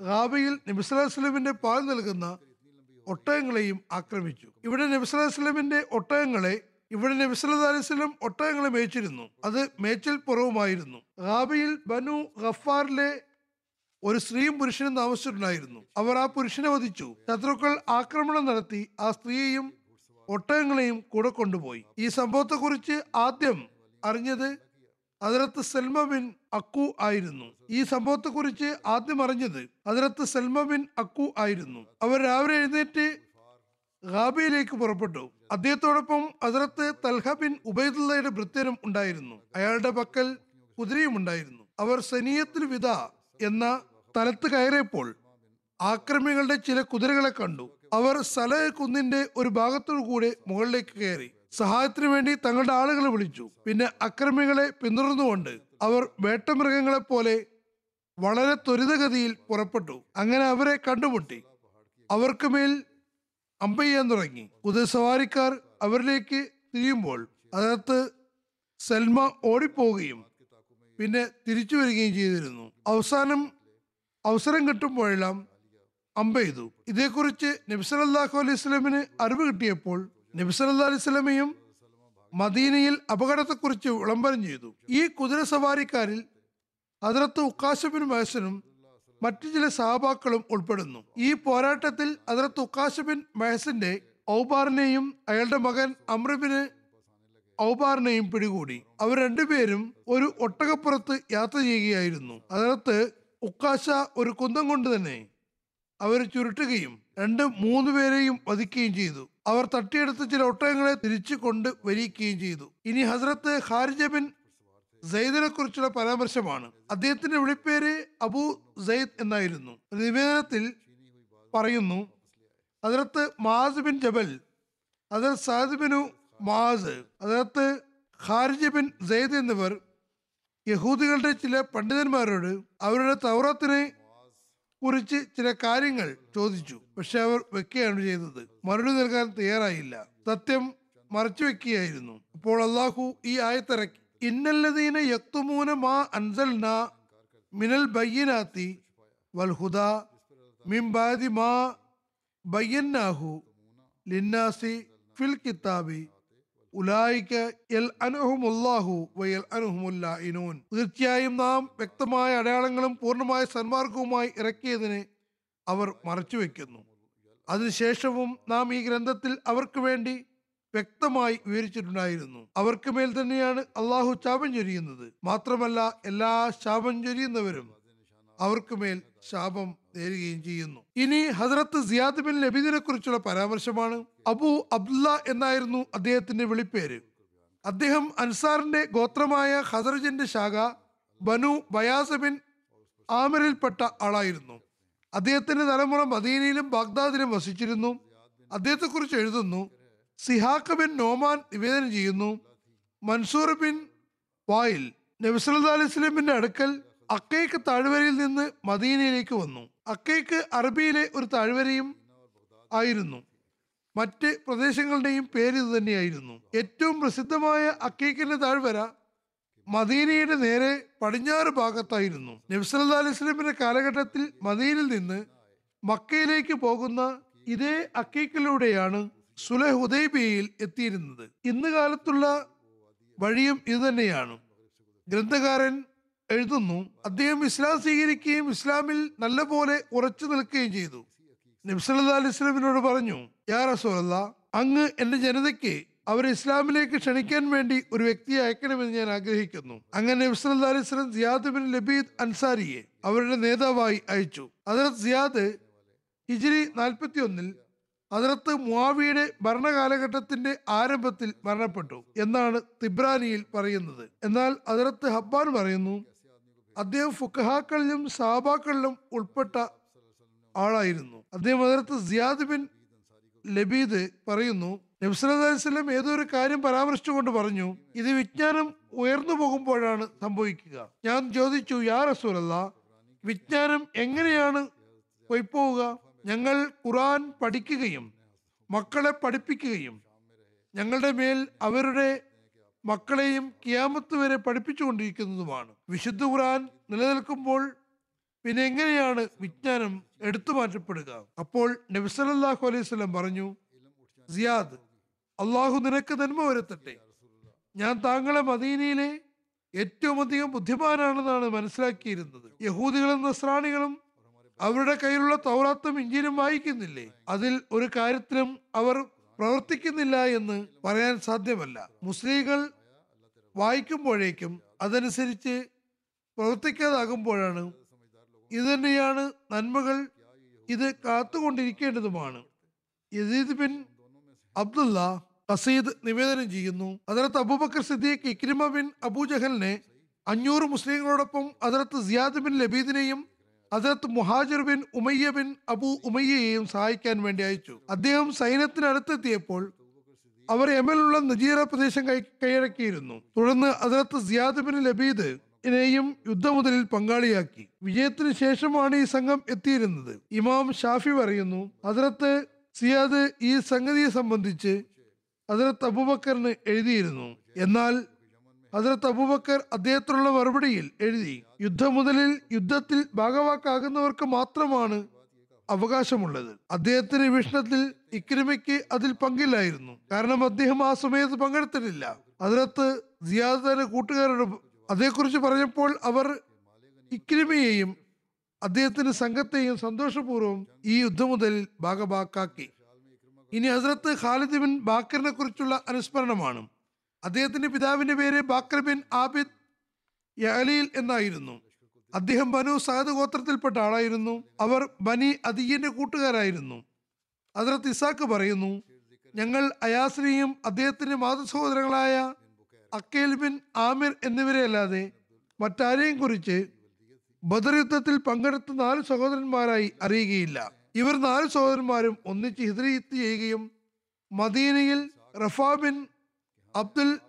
ഗാബയിൽ നബിസ്ലാസ്ലമിന്റെ പാൽ നൽകുന്ന ഒട്ടകങ്ങളെയും ആക്രമിച്ചു. ഇവിടെ നബിസ്വലമിന്റെ ഒട്ടകങ്ങളെ ഇവിടെ നബിസ്വല്ലാ അലൈവലം ഒട്ടകങ്ങളെ മേച്ചിരുന്നു അത് മേച്ചൽ പുറവുമായിരുന്നു. റാബിയിൽ ബനു ഗഫാറിലെ ഒരു സ്ത്രീയും പുരുഷനും താമസിച്ചിട്ടുണ്ടായിരുന്നു. അവർ ആ പുരുഷനെ വധിച്ചു. ശത്രുക്കൾ ആക്രമണം നടത്തി ആ സ്ത്രീയെയും ഒട്ടകങ്ങളെയും കൂടെ കൊണ്ടുപോയി. ഈ സംഭവത്തെക്കുറിച്ച് ആദ്യം അറിഞ്ഞത് അതിരത്ത് സൽമ ബിൻ അക്കു ആയിരുന്നു. ഈ സംഭവത്തെ കുറിച്ച് ആദ്യം അറിഞ്ഞത് അതിരത്ത് സൽമ ബിൻ അക്കു ആയിരുന്നു. അവർ രാവിലെ എഴുന്നേറ്റ് ഗാബിയിലേക്ക് പുറപ്പെട്ടു. അദ്ദേഹത്തോടൊപ്പം അതിരത്ത് തൽഹ ബിൻ ഉബൈദുള്ളയുടെ ഭൃത്യനും ഉണ്ടായിരുന്നു. അയാളുടെ പക്കൽ കുതിരയും ഉണ്ടായിരുന്നു. അവർ സനീയത്തിൽ വിത എന്ന സ്ഥലത്ത് കയറിയപ്പോൾ ആക്രമികളുടെ ചില കുതിരകളെ കണ്ടു. അവർ സല കുന്നിന്റെ ഒരു ഭാഗത്തോടു കൂടെ മുകളിലേക്ക് കയറി. സഹായത്തിനു വേണ്ടി തങ്ങളുടെ ആളുകളെ വിളിച്ചു. പിന്നെ അക്രമികളെ പിന്തുടർന്നുകൊണ്ട് അവർ വേട്ടമൃഗങ്ങളെ പോലെ വളരെ ത്വരിതഗതിയിൽ പുറപ്പെട്ടു. അങ്ങനെ അവരെ കണ്ടുമുട്ടി. അവർക്ക് മേൽ അമ്പയ്യാൻ തുടങ്ങി. കുതിരസവാരിക്കാർ അവരിലേക്ക് തിരിയുമ്പോൾ അതിനകത്ത് സൽമ ഓടിപ്പോവുകയും പിന്നെ തിരിച്ചു വരികയും ചെയ്തിരുന്നു. അവസാനം അവസരം കിട്ടുമ്പോഴെല്ലാം അമ്പെയ്തു ഇതേക്കുറിച്ച് നബ്സലല്ലാഹു അലൈഹി സ്വലമിന് അറിവ് കിട്ടിയപ്പോൾ സ്വലമയും മദീനയിൽ അപകടത്തെക്കുറിച്ച് വിളംബരം ചെയ്തു. ഈ കുതിര സവാരിക്കാരിൽ അതിർത്ത് ഉക്കാശബിൻ മഹസനും മറ്റു ചില സഹാബാക്കളും ഉൾപ്പെടുന്നു. ഈ പോരാട്ടത്തിൽ അതിർത്ത് ഉക്കാശബിൻ മഹസിന്റെ ഔബാറിനെയും അയാളുടെ മകൻ അമ്രബിന് ഔബാറിനെയും പിടികൂടി. അവർ രണ്ടുപേരും ഒരു ഒട്ടകപ്പുറത്ത് യാത്ര ചെയ്യുകയായിരുന്നു. അതിനകത്ത് ഉക്കാശ ഒരു കുന്തം കൊണ്ട് തന്നെ അവർ ചുരുട്ടുകയും രണ്ട് മൂന്ന് പേരെയും വധിക്കുകയും ചെയ്തു. അവർ തട്ടിയെടുത്ത് ചില ഒട്ടകങ്ങളെ തിരിച്ചു കൊണ്ട് വരിക്കുകയും ചെയ്തു. ഇനി ഹസ്രത്ത് ഖാരിജ ബിൻ സെയ്ദിനെ കുറിച്ചുള്ള പരാമർശമാണ്. അദ്ദേഹത്തിന്റെ വിളിപ്പേര് അബു സെയ്ദ് എന്നായിരുന്നു. നിവേദനത്തിൽ പറയുന്നു അതിനകത്ത് മാസ് ബിൻ ജബൽ അതിൽ സാദ് ബിനു മാസ് അതിനകത്ത് ഖാരിജ ബിൻ സെയ്ദ് എന്നിവർ യഹൂദികളുടെ ചില പണ്ഡിതന്മാരോട് അവരുടെ തൗറത്തിനെ കുറിച്ച് ചില കാര്യങ്ങൾ ചോദിച്ചു. പക്ഷെ അവർ വെക്കുകയാണ് ചെയ്തത്. മറുപടി നൽകാൻ തയ്യാറായില്ല. സത്യം മറച്ചു വെക്കുകയായിരുന്നു. അപ്പോൾ അള്ളാഹു ഈ ആയത്തിറക്കി. ഇന്നല്ലതീന യക്തുമൂന മാ അൻസൽന മിനൽ ബയ്യനാത്തി വൽഹുദ മിംബാദി മാ ബയ്യന്നാഹു ലിന്നാസി ഫിൽ കിതാബി തീർച്ചയായും നാം വ്യക്തമായ അടയാളങ്ങളും പൂർണമായ സന്മാർഗവുമായി ഇറക്കിയതിന് അവർ മറച്ചുവെക്കുന്നു. അതിനുശേഷവും നാം ഈ ഗ്രന്ഥത്തിൽ അവർക്ക് വേണ്ടി വ്യക്തമായി വിവരിച്ചിട്ടുണ്ടായിരുന്നു. അവർക്ക് മേൽ തന്നെയാണ് അള്ളാഹു ശാപം ചൊരിയുന്നത്. മാത്രമല്ല എല്ലാ ശാപം ചൊരിയുന്നവരും അവർക്ക് മേൽ ശാപം നേരുകയും ചെയ്യുന്നു. ഇനി ഹസ്രത്ത് സിയാദ് ബിൻ ലബീദിനെ കുറിച്ചുള്ള പരാമർശമാണ് അബു അബ്ദുല്ല എന്നായിരുന്നു അദ്ദേഹത്തിന്റെ വിളിപ്പേര്. അദ്ദേഹം അൻസാറിന്റെ ഗോത്രമായ ഹസറജിന്റെ ശാഖ ബനു ബയാസ് ബിൻ ആമിറിൽപ്പെട്ട ആളായിരുന്നു. അദ്ദേഹത്തിന്റെ തലമുറ മദീനയിലും ബാഗ്ദാദിലും വസിച്ചിരുന്നു. അദ്ദേഹത്തെക്കുറിച്ച് എഴുതുന്നു സിഹാഖ് ബിൻ നോമാൻ നിവേദനം ചെയ്യുന്നു മൻസൂർ ബിൻ വായിൽ നബിസ് അലൈഹി സ്വലമിന്റെ അടുക്കൽ അക്കൈക്ക് താഴ്വരയിൽ നിന്ന് മദീനയിലേക്ക് വന്നു. അക്കൈക്ക് അറബിയിലെ ഒരു താഴ്വരയും ആയിരുന്നു. മറ്റ് പ്രദേശങ്ങളുടെയും പേര് ഇത് തന്നെയായിരുന്നു. ഏറ്റവും പ്രസിദ്ധമായ അക്കൈക്കിന്റെ താഴ്വര മദീനയുടെ നേരെ പടിഞ്ഞാറ് ഭാഗത്തായിരുന്നു. നബ്സല്ലാ അലൈഹി സ്വലമിന്റെ കാലഘട്ടത്തിൽ മദീനിൽ നിന്ന് മക്കയിലേക്ക് പോകുന്ന ഇതേ അക്കൈക്കിലൂടെയാണ് സുലഹ് ഉദൈബിയയിൽ എത്തിയിരുന്നത്. ഇന്ന് കാലത്തുള്ള വഴിയും ഇതുതന്നെയാണ് ഗ്രന്ഥകാരൻ എഴുതുന്നു. അദ്ദേഹം ഇസ്ലാം സ്വീകരിക്കുകയും ഇസ്ലാമിൽ നല്ലപോലെ ഉറച്ചു നിൽക്കുകയും ചെയ്തു. നബ്സല്ലാ അലൈഹി സ്വലമിനോട് പറഞ്ഞു യാ റസോല്ല അങ്ങ് എന്റെ ജനതയ്ക്ക് അവരെ ഇസ്ലാമിലേക്ക് ക്ഷണിക്കാൻ വേണ്ടി ഒരു വ്യക്തിയെ അയക്കണമെന്ന് ഞാൻ ആഗ്രഹിക്കുന്നു. അങ്ങനെ നബ്സല്ലാ അലൈഹി സ്വലം സിയാദ് ബിൻ ലബീദ് അൻസാരിയെ അവരുടെ നേതാവായി അയച്ചു. അതിനകത്ത് സിയാദ് ഹിജിരി നാൽപ്പത്തി ഒന്നിൽ അതിനകത്ത് മുവാവിയുടെ ഭരണകാലഘട്ടത്തിന്റെ ആരംഭത്തിൽ മരണപ്പെട്ടു എന്നാണ് തിബ്രാനിയിൽ പറയുന്നത്. എന്നാൽ അതിനകത്ത് ഹബ്ബാൻ പറയുന്നു അദ്ദേഹം ഫുക്കഹാക്കളിലും സാബാക്കളിലും ഉൾപ്പെട്ട ആളായിരുന്നു. അദ്ദേഹം അതിർത്ത് സിയാദ് ബിൻ ലബീദ് പറയുന്നു ഏതോ ഒരു കാര്യം പരാമർശിച്ചുകൊണ്ട് പറഞ്ഞു ഇത് വിജ്ഞാനം ഉയർന്നു പോകുമ്പോഴാണ് സംഭവിക്കുക. ഞാൻ ചോദിച്ചു യാ റസൂലല്ല വിജ്ഞാനം എങ്ങനെയാണ് പോയിപ്പോവുക ഞങ്ങൾ ഖുറാൻ പഠിക്കുകയും മക്കളെ പഠിപ്പിക്കുകയും ഞങ്ങളുടെ മേൽ അവരുടെ മക്കളെയും കിയാമത്ത് വരെ പഠിപ്പിച്ചുകൊണ്ടിരിക്കുന്നതുമാണ്. വിശുദ്ധ ഖുറാൻ നിലനിൽക്കുമ്പോൾ പിന്നെ എങ്ങനെയാണ് വിജ്ഞാനം എടുത്തു മാറ്റപ്പെടുക? അപ്പോൾ നബിസലല്ലാഹു അലൈഹി സ്വലം പറഞ്ഞു സിയാദ് അള്ളാഹു നിനക്ക് നന്മ വരുത്തട്ടെ. ഞാൻ താങ്കളെ മദീനയിലെ ഏറ്റവും അധികം ബുദ്ധിമാനാണെന്നാണ് മനസ്സിലാക്കിയിരുന്നത്. യഹൂദികളും നസ്രാണികളും അവരുടെ കയ്യിലുള്ള തൗറാത്തും ഇഞ്ചിനും വായിക്കുന്നില്ലേ? അതിൽ ഒരു കാര്യത്തിലും അവർ പ്രവർത്തിക്കുന്നില്ല എന്ന് പറയാൻ സാധ്യമല്ല. മുസ്ലിങ്ങൾ വായിക്കുമ്പോഴേക്കും അതനുസരിച്ച് പ്രവർത്തിക്കാതാകുമ്പോഴാണ് ഇത് തന്നെയാണ് നന്മകൾ ഇത് കാത്തുകൊണ്ടിരിക്കേണ്ടതുമാണ്. യസീദ് ബിൻ അബ്ദുള്ള കസീദ് നിവേദനം ചെയ്യുന്നു. അതിനകത്ത് Abu Bakr Siddiq Ikrima bin അബൂജഹലിനെ അഞ്ഞൂറ് മുസ്ലിങ്ങളോടൊപ്പം അതിനകത്ത് സിയാദ് ബിൻ ലബീദിനെയും അതിനകത്ത് Muhajir bin Umayya bin Abu ഉമയ്യയെയും സഹായിക്കാൻ വേണ്ടി അയച്ചു. അദ്ദേഹം സൈന്യത്തിനടുത്തെത്തിയപ്പോൾ അവർ യമനിലുള്ള നജീറ പ്രദേശം കൈ കൈയടക്കിയിരുന്നു. തുടർന്ന് അതിനകത്ത് സിയാദ് ബിൻ ലബീദ് നെയും യുദ്ധമുതലിൽ പങ്കാളിയാക്കി. വിജയത്തിന് ശേഷമാണ് ഈ സംഘം എത്തിയിരുന്നത്. ഇമാം ഷാഫി പറയുന്നു അതിർത്ത് സിയാദ് ഈ സംഗതിയെ സംബന്ധിച്ച് അതിർത്ത് അബൂബക്കറിന് എഴുതിയിരുന്നു. എന്നാൽ ഹസരത്ത് അബൂബക്കർ അദ്ദേഹത്തിനുള്ള മറുപടിയിൽ എഴുതി യുദ്ധമുതലിൽ യുദ്ധത്തിൽ ഭാഗവാക്കാകുന്നവർക്ക് മാത്രമാണ് അവകാശമുള്ളത്. അദ്ദേഹത്തിന്റെ വീക്ഷണത്തിൽ ഇക്രിമയ്ക്ക് അതിൽ പങ്കില്ലായിരുന്നു. കാരണം അദ്ദേഹം ആ സമയത്ത് പങ്കെടുത്തിട്ടില്ല. അതിനകത്ത് സിയാദ് തന്റെ കൂട്ടുകാരോട് അതേക്കുറിച്ച് പറഞ്ഞപ്പോൾ അവർ ഇക്രിമയെയും അദ്ദേഹത്തിന്റെ സംഘത്തെയും സന്തോഷപൂർവം ഈ യുദ്ധം മുതൽ ഭാഗഭാക്കാക്കി ഇനി ഹസ്രത്ത് ഖാലിദ് ബിൻ ബാക്കറിനെ കുറിച്ചുള്ള അനുസ്മരണമാണ്. അദ്ദേഹത്തിന്റെ പിതാവിന്റെ പേര് ബാക്കർ ബിൻ ആബിദ് യലീൽ എന്നായിരുന്നു. അദ്ദേഹം ബനു സഹദ് ഗോത്രത്തിൽപ്പെട്ട ആളായിരുന്നു. അവർ ബനി അദിയന്റെ കൂട്ടുകാരായിരുന്നു. അതിർത്ത് ഇസാക്ക് പറയുന്നു ഞങ്ങൾ അയാസിനെയും അദ്ദേഹത്തിന്റെ മാതൃസഹോദരങ്ങളായ അക്കേൽ ബിൻ ആമിർ എന്നിവരെ അല്ലാതെ മറ്റാരെയും കുറിച്ച് ബദർ യുദ്ധത്തിൽ പങ്കെടുത്ത നാല് സഹോദരന്മാരായി അറിയുകയില്ല. ഇവർ നാല് സഹോദരന്മാരും ഒന്നിച്ച് ഹിദ്രീത്ത് ചെയ്യുകയും മദീനയിൽ റഫാ ബിൻ അബ്ദുൽ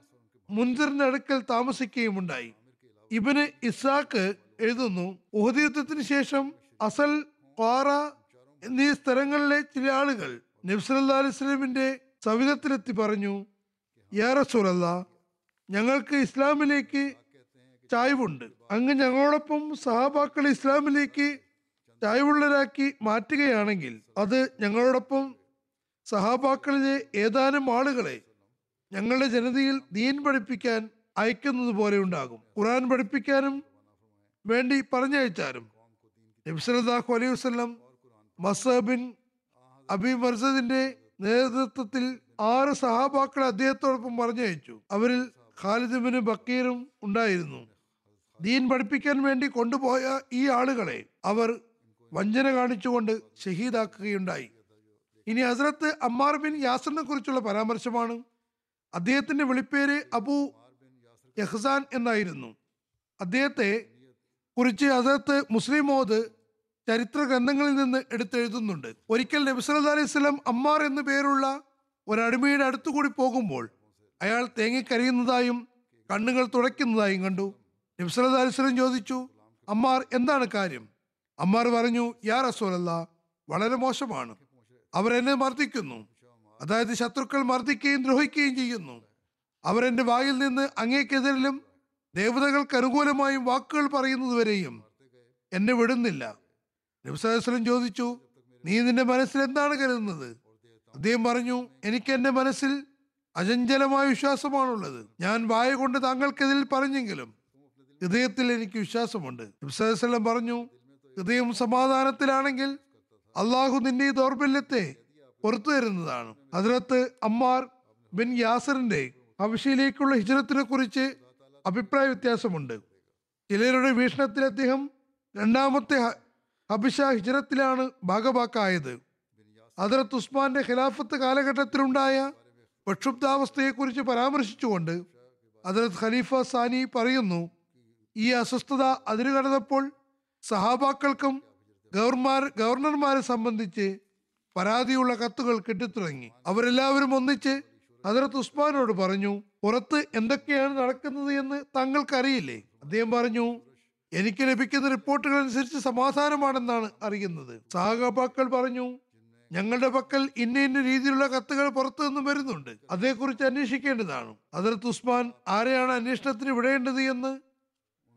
മുൻസിറിന്റെ അടുക്കൽ താമസിക്കുകയും ഉണ്ടായി ഇബന് ഇസാഖ് എഴുതുന്നു ഉഹദ് ശേഷം അസൽ ക്വാറ എന്നീ സ്ഥലങ്ങളിലെ ചില ആളുകൾ നബ്സല്ലാ അലിസ്ലമിന്റെ സവിധത്തിലെത്തി പറഞ്ഞു യാ റസൂലല്ല ഞങ്ങൾക്ക് ഇസ്ലാമിലേക്ക് ചായ്വുണ്ട്. അങ്ങ് ഞങ്ങളോടൊപ്പം സഹാബാക്കളെ ഇസ്ലാമിലേക്ക് ചായ്വുള്ളരാക്കി മാറ്റുകയാണെങ്കിൽ അത് ഞങ്ങളോടൊപ്പം സഹാബാക്കളിലെ ഏതാനും ആളുകളെ ഞങ്ങളുടെ ജനതയിൽ ദീൻ പഠിപ്പിക്കാൻ അയക്കുന്നത് പോലെ ഉണ്ടാകും. ഖുറാൻ പഠിപ്പിക്കാനും വേണ്ടി പറഞ്ഞയച്ചാലും നബ്സലാഹു അലൈഹി വസ്ലം മസബിൻ അബി മർസദിന്റെ നേതൃത്വത്തിൽ ആറ് സഹാബാക്കളെ അദ്ദേഹത്തോടൊപ്പം പറഞ്ഞയച്ചു. അവരിൽ ഖാലിദ് ബിൻ ബക്കീറും ഉണ്ടായിരുന്നു. ദീൻ പഠിപ്പിക്കാൻ വേണ്ടി കൊണ്ടുപോയ ഈ ആളുകളെ അവർ വഞ്ചന കാണിച്ചുകൊണ്ട് ഷഹീദാക്കുകയുണ്ടായി ഇനി ഹസ്രത്ത് അമ്മാർ ബിൻ യാസറിനെ കുറിച്ചുള്ള പരാമർശമാണ് അദ്ദേഹത്തിന്റെ വിളിപ്പേര് അബു യഹ്സാൻ എന്നായിരുന്നു. അദ്ദേഹത്തെ കുറിച്ച് അദ്ദേഹത്ത് മുസ്ലിം മോദ് ചരിത്ര ഗ്രന്ഥങ്ങളിൽ നിന്ന് എടുത്തെഴുതുന്നുണ്ട്. ഒരിക്കൽ നബിസല്ലാ അലൈഹി സ്വലം അമ്മാർ എന്നു പേരുള്ള ഒരടിമയുടെ അടുത്തുകൂടി പോകുമ്പോൾ അയാൾ തേങ്ങിക്കരയുന്നതായും കണ്ണുകൾ തുടയ്ക്കുന്നതായും കണ്ടു. നബിസല്ലാ അലൈഹി സ്വലം ചോദിച്ചു അമ്മാർ എന്താണ് കാര്യം? അമ്മാർ പറഞ്ഞു യാ റസൂലല്ല വളരെ മോശമാണ്. അവരെന്നെ മർദ്ദിക്കുന്നു. അതായത് ശത്രുക്കൾ മർദ്ദിക്കുകയും ദ്രോഹിക്കുകയും ചെയ്യുന്നു. അവരെന്റെ വായിൽ നിന്ന് അങ്ങേക്കെതിരിലും ദേവതകൾക്ക് അനുകൂലമായും വാക്കുകൾ പറയുന്നതുവരെയും എന്നെ വിടുന്നില്ല. നബ്സലം ചോദിച്ചു നീ നിന്റെ മനസ്സിൽ എന്താണ് കരുതുന്നത്? അദ്ദേഹം പറഞ്ഞു എനിക്ക് എന്റെ മനസ്സിൽ അചഞ്ചലമായ വിശ്വാസമാണുള്ളത്. ഞാൻ വായ കൊണ്ട് താങ്കൾക്കെതിരിൽ പറഞ്ഞെങ്കിലും ഹൃദയത്തിൽ എനിക്ക് വിശ്വാസമുണ്ട്. നബ്സലം പറഞ്ഞു ഹൃദയം സമാധാനത്തിലാണെങ്കിൽ അള്ളാഹു നിന്റെ ഈ ദൗർബല്യത്തെ പുറത്തു വരുന്നതാണ്. അതിനകത്ത് അമ്മാർ ബിൻ യാസറിന്റെ ഹബിഷയിലേക്കുള്ള ഹിജറത്തിനെ കുറിച്ച് അഭിപ്രായ വ്യത്യാസമുണ്ട്. ചിലരുടെ വീക്ഷണത്തിൽ അദ്ദേഹം രണ്ടാമത്തെ ഹബിഷ ഹിജറത്തിലാണ് ഭാഗഭാക്കായത് അതിർത്ത് ഉസ്മാന്റെ ഖിലാഫത്ത് കാലഘട്ടത്തിലുണ്ടായ പ്രക്ഷുബ്ധാവസ്ഥയെക്കുറിച്ച് പരാമർശിച്ചുകൊണ്ട് അതിർത്ത് ഖലീഫ സാനി പറയുന്നു ഈ അസ്വസ്ഥത അതിരുകടന്നപ്പോൾ സഹാബാക്കൾക്കും ഗവർമാർ ഗവർണർമാരെ സംബന്ധിച്ച് പരാതിയുള്ള കത്തുകൾ കിട്ടിത്തുടങ്ങി. അവരെല്ലാവരും ഒന്നിച്ച് ഹജറത്ത് ഉസ്മാനോട് പറഞ്ഞു പുറത്ത് എന്തൊക്കെയാണ് നടക്കുന്നത് എന്ന് താങ്കൾക്കറിയില്ലേ? അദ്ദേഹം പറഞ്ഞു എനിക്ക് ലഭിക്കുന്ന റിപ്പോർട്ടുകൾ അനുസരിച്ച് സമാധാനമാണെന്നാണ് അറിയുന്നത്. സഹാബാക്കൾ പറഞ്ഞു ഞങ്ങളുടെ പക്കൽ ഇന്ന ഇന്ന രീതിയിലുള്ള കത്തുകൾ പുറത്തു നിന്നും വരുന്നുണ്ട്. അതേക്കുറിച്ച് അന്വേഷിക്കേണ്ടതാണ്. അതിർത്ത് ഉസ്മാൻ ആരെയാണ് അന്വേഷണത്തിന് വിടേണ്ടത് എന്ന്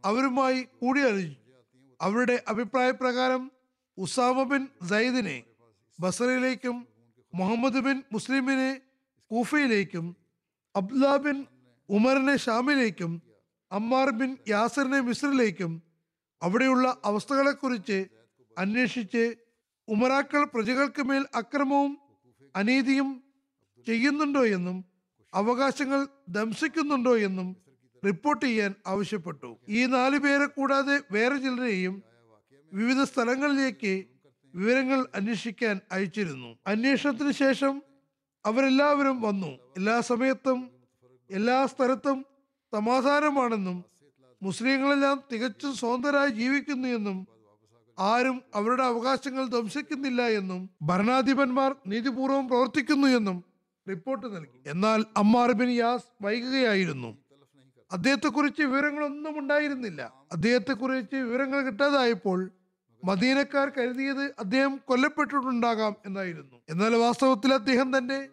അവരുമായി കൂടിയാലോചിച്ചു. അവരുടെ അഭിപ്രായ പ്രകാരം ഉസാമ ബിൻ സയ്യിദിനെ ബസറയിലേക്കും മുഹമ്മദ് ബിൻ മുസ്ലിമിനെ കൂഫയിലേക്കും അബ്ദുല്ല ബിൻ ഉമറിനെ ഷാമിലേക്കും അമ്മാർ ബിൻ യാസറിനെ മിസ്രിലേക്കും അവിടെയുള്ള അവസ്ഥകളെക്കുറിച്ച് അന്വേഷിച്ച് ഉമറാക്കൾ പ്രജകൾക്ക് മേൽ അക്രമവും അനീതിയും ചെയ്യുന്നുണ്ടോ എന്നും അവകാശങ്ങൾ ദംശിക്കുന്നുണ്ടോ എന്നും റിപ്പോർട്ട് ചെയ്യാൻ ആവശ്യപ്പെട്ടു. ഈ നാലു പേരെ കൂടാതെ വേറെ ചിലരെയും വിവിധ സ്ഥലങ്ങളിലേക്ക് വിവരങ്ങൾ അന്വേഷിക്കാൻ അയച്ചിരുന്നു. അന്വേഷണത്തിന് ശേഷം അവരെല്ലാവരും വന്നു. എല്ലാ സമയത്തും എല്ലാ സ്ഥലത്തും സമാധാനമാണെന്നും മുസ്ലിങ്ങളെല്ലാം തികച്ചും സ്വതന്ത്രരായി ജീവിക്കുന്നു എന്നും ആരും അവരുടെ അവകാശങ്ങൾ ധ്വംസിക്കുന്നില്ല എന്നും ഭരണാധിപന്മാർ നീതിപൂർവം പ്രവർത്തിക്കുന്നു എന്നും റിപ്പോർട്ട് നൽകി. എന്നാൽ അമ്മാർ ബിൻ യാസ് വൈകുകയായിരുന്നു. അദ്ദേഹത്തെക്കുറിച്ച് വിവരങ്ങളൊന്നും ഉണ്ടായിരുന്നില്ല. അദ്ദേഹത്തെക്കുറിച്ച് വിവരങ്ങൾ കിട്ടാതായപ്പോൾ മദീനക്കാർ കരുതിയത് അദ്ദേഹം കൊല്ലപ്പെട്ടിട്ടുണ്ടാകാം എന്നായിരുന്നു. എന്നാൽ വാസ്തവത്തിൽ അദ്ദേഹം തന്റെ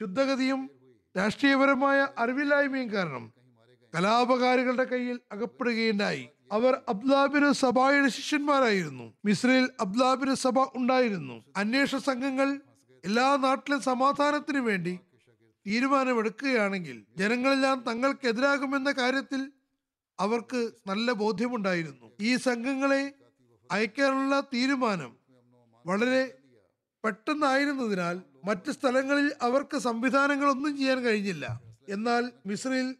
ശുദ്ധഗതിയും രാഷ്ട്രീയപരമായ അറിവില്ലായ്മയും കാരണം കലാപകാരികളുടെ കയ്യിൽ അകപ്പെടുകയുണ്ടായി. അവർ അബ്ദാബിന് സഭയുടെ ശിഷ്യന്മാരായിരുന്നു. മിസ്രയിൽ അബ്ദാബിന് സഭ ഉണ്ടായിരുന്നു. അന്വേഷണ സംഘങ്ങൾ എല്ലാ നാട്ടിലും സമാധാനത്തിനു വേണ്ടി തീരുമാനമെടുക്കുകയാണെങ്കിൽ ജനങ്ങളെല്ലാം തങ്ങൾക്കെതിരാകുമെന്ന കാര്യത്തിൽ അവർക്ക് നല്ല ബോധ്യമുണ്ടായിരുന്നു. ഈ സംഘങ്ങളെ അയക്കാനുള്ള തീരുമാനം വളരെ പെട്ടെന്നായിരുന്നതിനാൽ മറ്റ് സ്ഥലങ്ങളിൽ അവർക്ക് സംവിധാനങ്ങളൊന്നും ചെയ്യാൻ കഴിഞ്ഞില്ല. എന്നാൽ മിസ്രയിൽ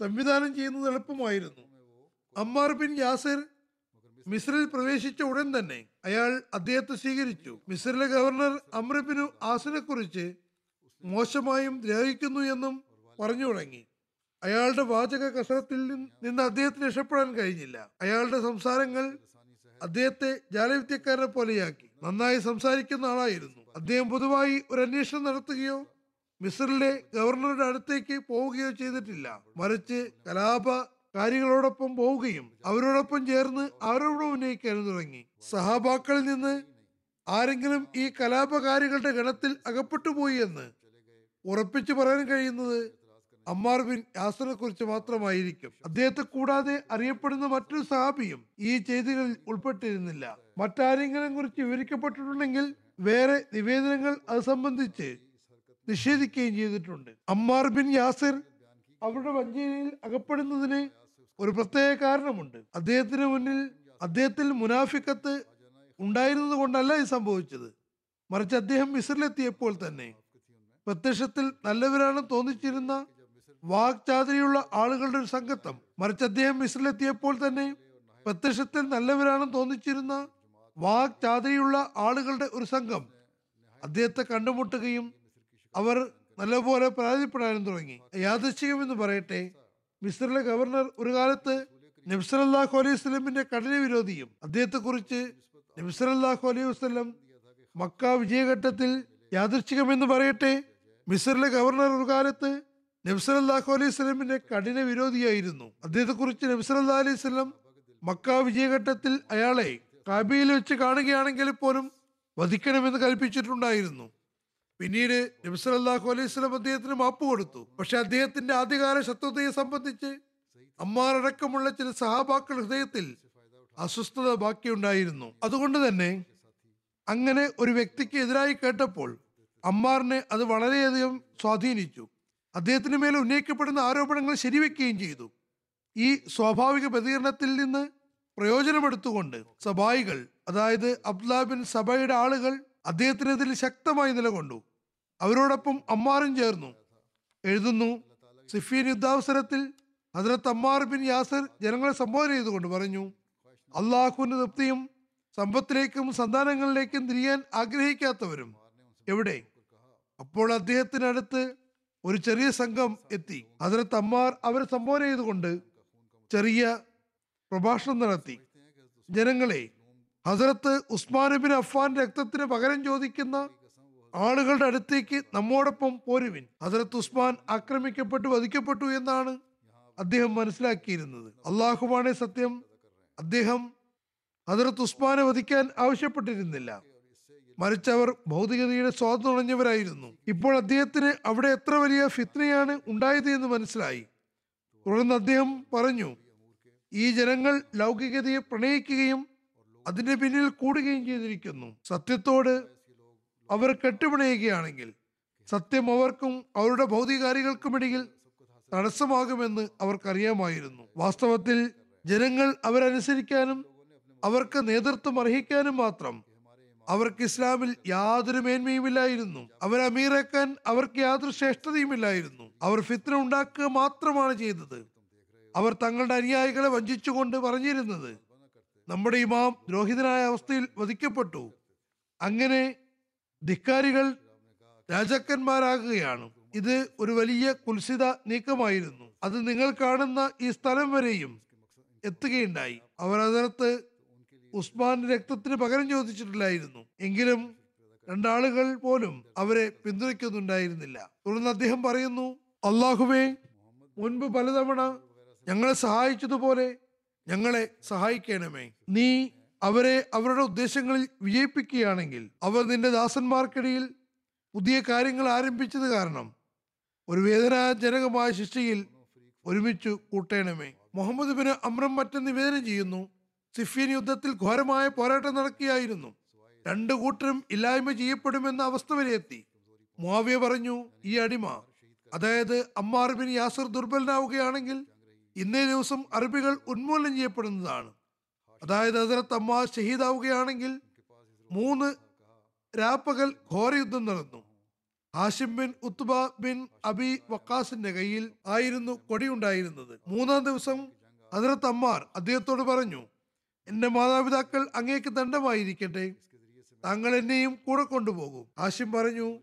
സംവിധാനം ചെയ്യുന്നത് എളുപ്പമായിരുന്നു. അമ്മാർ ബിൻ യാസിർ മിസ്രിൽ പ്രവേശിച്ച ഉടൻ തന്നെ അയാൾ അദ്ദേഹത്തെ സ്വീകരിച്ചു. മിസ്രിലെ ഗവർണർ അമ്രബിനു ആസിനെ കുറിച്ച് മോശമായും ദ്രോഹിക്കുന്നു എന്നും പറഞ്ഞു തുടങ്ങി. അയാളുടെ വാചക കസരത്തിൽ നിന്ന് അദ്ദേഹത്തിന് രക്ഷപ്പെടാൻ കഴിഞ്ഞില്ല. അയാളുടെ സംസാരങ്ങൾ അദ്ദേഹത്തെ ജാലവിദ്യക്കാരനെ പോലെയാക്കി. നന്നായി സംസാരിക്കുന്ന ആളായിരുന്നു. അദ്ദേഹം പൊതുവായി ഒരു അന്വേഷണം നടത്തുകയോ മിസറിലെ ഗവർണറുടെ അടുത്തേക്ക് പോവുകയോ ചെയ്തിട്ടില്ല. മറിച്ച് കലാപ കാര്യങ്ങളോടൊപ്പം പോവുകയും അവരോടൊപ്പം ചേർന്ന് ആരോപണം ഉന്നയിക്കാനും തുടങ്ങി. സഹാബാക്കളിൽ നിന്ന് ആരെങ്കിലും ഈ കലാപകാരികളുടെ ഗണത്തിൽ അകപ്പെട്ടു പോയി എന്ന് ഉറപ്പിച്ചു പറയാൻ കഴിയുന്നത് അമ്മാർ ബിൻ യാസറിനെ കുറിച്ച് മാത്രമായിരിക്കും. അദ്ദേഹത്തെ കൂടാതെ അറിയപ്പെടുന്ന മറ്റൊരു സഹാബിയും ഈ ചെയ്തികളിൽ ഉൾപ്പെട്ടിരുന്നില്ല. മറ്റാരെങ്കിലും കുറിച്ച് വിവരിക്കപ്പെട്ടിട്ടുണ്ടെങ്കിൽ വേറെ നിവേദനങ്ങൾ അത് സംബന്ധിച്ച് നിഷേധിക്കുകയും ചെയ്തിട്ടുണ്ട്. അമ്മാർ ബിൻ യാസിർ അവരുടെ വഞ്ചനയിൽ അകപ്പെടുന്നതിന് ഒരു പ്രത്യേക കാരണമുണ്ട്. അദ്ദേഹത്തിന് മുന്നിൽ അദ്ദേഹത്തിൽ മുനാഫിക്കത്ത് ഉണ്ടായിരുന്നത് കൊണ്ടല്ല ഇത് സംഭവിച്ചത്. മറിച്ച് അദ്ദേഹം മിസറിലെത്തിയപ്പോൾ തന്നെ പ്രത്യക്ഷത്തിൽ നല്ലവരാണ് തോന്നിച്ചിരുന്ന വാക്ചാതുരിയുള്ള ആളുകളുടെ ഒരു സംഘത്തം മറിച്ച് അദ്ദേഹം മിസ്രിലെത്തിയപ്പോൾ തന്നെ പ്രത്യക്ഷത്തിൽ നല്ലവരാണെന്ന് തോന്നിച്ചിരുന്ന വാക്ചാതിരിയുള്ള ആളുകളുടെ ഒരു സംഘം അദ്ദേഹത്തെ കണ്ടുമുട്ടുകയും അവർ നല്ലപോലെ പരാതിപ്പെടാനും തുടങ്ങി. യാദൃശ്ചികം എന്ന് പറയട്ടെ മിസ്രിലെ ഗവർണർ ഒരു കാലത്ത് നബ്സലല്ലാഹു അലൈഹി വസ്ലമിന്റെ കഠിന വിരോധിയും അദ്ദേഹത്തെ കുറിച്ച് നബ്സലല്ലാഹു അലൈഹി വസ്ലം മക്ക വിജയഘട്ടത്തിൽ യാദൃച്ഛികം എന്ന് പറയട്ടെ മിസറിലെ ഗവർണർ ഒരു കാലത്ത് നബ്സലല്ലാഹു അലൈഹി സ്വലമിന്റെ കഠിന വിരോധിയായിരുന്നു. അദ്ദേഹത്തെ കുറിച്ച് നബ്സലല്ലാ അലൈഹി സ്വലം മക്ക വിജയഘട്ടത്തിൽ അയാളെ കാബിയിൽ വെച്ച് കാണുകയാണെങ്കിൽ പോലും വധിക്കണമെന്ന് കൽപ്പിച്ചിട്ടുണ്ടായിരുന്നു. പിന്നീട് നബ്സലല്ലാഹു അലൈഹി സ്വലം അദ്ദേഹത്തിന് മാപ്പ് കൊടുത്തു. പക്ഷെ അദ്ദേഹത്തിന്റെ ആദ്യകാല ശത്രുതയെ സംബന്ധിച്ച് അമ്മാറടക്കമുള്ള ചില സഹാബാക്കൾ ഹൃദയത്തിൽ അസ്വസ്ഥത ബാക്കിയുണ്ടായിരുന്നു. അതുകൊണ്ട് തന്നെ അങ്ങനെ ഒരു വ്യക്തിക്ക് എതിരായി കേട്ടപ്പോൾ അമ്മാറിനെ അത് വളരെയധികം സ്വാധീനിച്ചു. അദ്ദേഹത്തിന് മേൽ ഉന്നയിക്കപ്പെടുന്ന ആരോപണങ്ങൾ ശരിവെക്കുകയും ചെയ്തു. ഈ സ്വാഭാവിക പ്രതികരണത്തിൽ നിന്ന് പ്രയോജനമെടുത്തുകൊണ്ട് സബായികൾ അതായത് അബ്ദുലാബിൻ ബിൻ ആളുകൾ അദ്ദേഹത്തിനെതിരെ ശക്തമായി നിലകൊണ്ടു. അവരോടൊപ്പം അമ്മാറും ചേർന്നു. എഴുതുന്നു സിഫീൻ യുദ്ധാവസരത്തിൽ ഹജറത്ത് അമ്മാർ ബിൻ യാസർ ജനങ്ങളെ സംബോധന ചെയ്തുകൊണ്ട് പറഞ്ഞു അള്ളാഹുവിന്റെ തൃപ്തിയും സമ്പത്തിലേക്കും സന്താനങ്ങളിലേക്കും തിരിയാൻ ആഗ്രഹിക്കാത്തവരും എവിടെ? അപ്പോൾ അദ്ദേഹത്തിനടുത്ത് ഒരു ചെറിയ സംഘം എത്തി. അതിന് അമ്മാർ അവരെ സംബോധന ചെയ്തുകൊണ്ട് ചെറിയ പ്രഭാഷണം നടത്തി. ജനങ്ങളെ ഹസരത്ത് ഉസ്മാൻ ബിൻ അഫ്ഫാൻ രക്തത്തിന് പകരം ചോദിക്കുന്ന ആളുകളുടെ അടുത്തേക്ക് നമ്മോടൊപ്പം പോരുവിൻ. ഹസരത്ത് ഉസ്മാൻ ആക്രമിക്കപ്പെട്ടു വധിക്കപ്പെട്ടു എന്നാണ് അദ്ദേഹം മനസ്സിലാക്കിയിരുന്നത്. അള്ളാഹുബാണെ സത്യം അദ്ദേഹം ഹസരത്ത് ഉസ്മാനെ വധിക്കാൻ ആവശ്യപ്പെട്ടിരുന്നില്ല. മറിച്ച് അവർ ഭൗതികതയുടെ സ്വാതന്ത്ര്യവരായിരുന്നു ഇപ്പോൾ അദ്ദേഹത്തിന് അവിടെ എത്ര വലിയ ഫിത്നയാണ് ഉണ്ടായത് എന്ന് മനസ്സിലായി. തുടർന്ന് അദ്ദേഹം പറഞ്ഞു ഈ ജനങ്ങൾ ലൗകികതയെ പ്രണയിക്കുകയും അതിന്റെ പിന്നിൽ കൂടുകയും ചെയ്തിരിക്കുന്നു. സത്യത്തോട് അവർ കെട്ടുപിണയുകയാണെങ്കിൽ സത്യം അവർക്കും അവരുടെ ഭൗതികാരികൾക്കുമിടയിൽ തടസ്സമാകുമെന്ന് അവർക്കറിയാമായിരുന്നു. വാസ്തവത്തിൽ ജനങ്ങൾ അവരനുസരിക്കാനും അവർക്ക് നേതൃത്വം അർഹിക്കാനും മാത്രം അവർക്ക് ഇസ്ലാമിൽ യാതൊരു മേന്മയുമില്ലായിരുന്നു. അവർ അമീറാക്കാൻ അവർക്ക് യാതൊരു ശ്രേഷ്ഠതയുമില്ലായിരുന്നു. അവർ ഫിത്ന ഉണ്ടാക്കുക മാത്രമാണ് ചെയ്തത്. അവർ തങ്ങളുടെ അനുയായികളെ വഞ്ചിച്ചുകൊണ്ട് പറഞ്ഞിരുന്നത്. നമ്മുടെ ഇമാം ദ്രോഹിതനായ അവസ്ഥയിൽ വധിക്കപ്പെട്ടു. അങ്ങനെ ധിക്കാരികൾ രാജാക്കന്മാരാകുകയാണ്. ഇത് ഒരു വലിയ കുൽസിത നീക്കമായിരുന്നു. അത് നിങ്ങൾ കാണുന്ന ഈ സ്ഥലം വരെയും എത്തുകയുണ്ടായി. അവർ അതിനകത്ത് ഉസ്മാൻ രക്തത്തിന് പകരം ചോദിച്ചിട്ടില്ലായിരുന്നു എങ്കിലും രണ്ടാളുകൾ പോലും അവരെ പിന്തുണയ്ക്കുന്നുണ്ടായിരുന്നില്ല. തുടർന്ന് അദ്ദേഹം പറയുന്നു അള്ളാഹുവേ മുൻപ് പലതവണ ഞങ്ങളെ സഹായിച്ചതുപോലെ ഞങ്ങളെ സഹായിക്കണമേ. നീ അവരെ അവരുടെ ഉദ്ദേശങ്ങളിൽ വിജയിപ്പിക്കുകയാണെങ്കിൽ അവർ നിന്റെ ദാസന്മാർക്കിടയിൽ പുതിയ കാര്യങ്ങൾ ആരംഭിച്ചത് കാരണം ഒരു വേദനാജനകമായ ശിക്ഷയിൽ ഒരുമിച്ചു കൂട്ടേണമേ. മുഹമ്മദ് ബിന് അമ്രം മറ്റും നിവേദനം ചെയ്യുന്നു സിഫിയൻ യുദ്ധത്തിൽ ഘോരമായ പോരാട്ടം നടക്കുകയായിരുന്നു. രണ്ടു കൂട്ടരും ഇല്ലായ്മ ചെയ്യപ്പെടുമെന്ന അവസ്ഥ വരെ എത്തി. മുാവിയ പറഞ്ഞു ഈ അടിമ അതായത് അമ്മാർ ബിൻ യാസർ ദുർബലനാവുകയാണെങ്കിൽ ഇന്നേ ദിവസം അറബികൾ ഉന്മൂലനം ചെയ്യപ്പെടുന്നതാണ്. അതായത് ഹസരത്ത് അമ്മാർ ഷഹീദാവുകയാണെങ്കിൽ മൂന്ന് രാപ്പകൽ ഘോരയുദ്ധം നടന്നു. Hashim bin Utba bin Abi വക്കാസിന്റെ കയ്യിൽ ആയിരുന്നു കൊടിയുണ്ടായിരുന്നത് മൂന്നാം ദിവസം ഹസരത്ത് അമ്മാർ അദ്ദേഹത്തോട് പറഞ്ഞു എന്റെ മാതാപിതാക്കൾ അങ്ങേക്ക് ദണ്ഡമായിരിക്കട്ടെ. താങ്കൾ എന്നെയും കൂടെ കൊണ്ടുപോകും. ആശം പറഞ്ഞു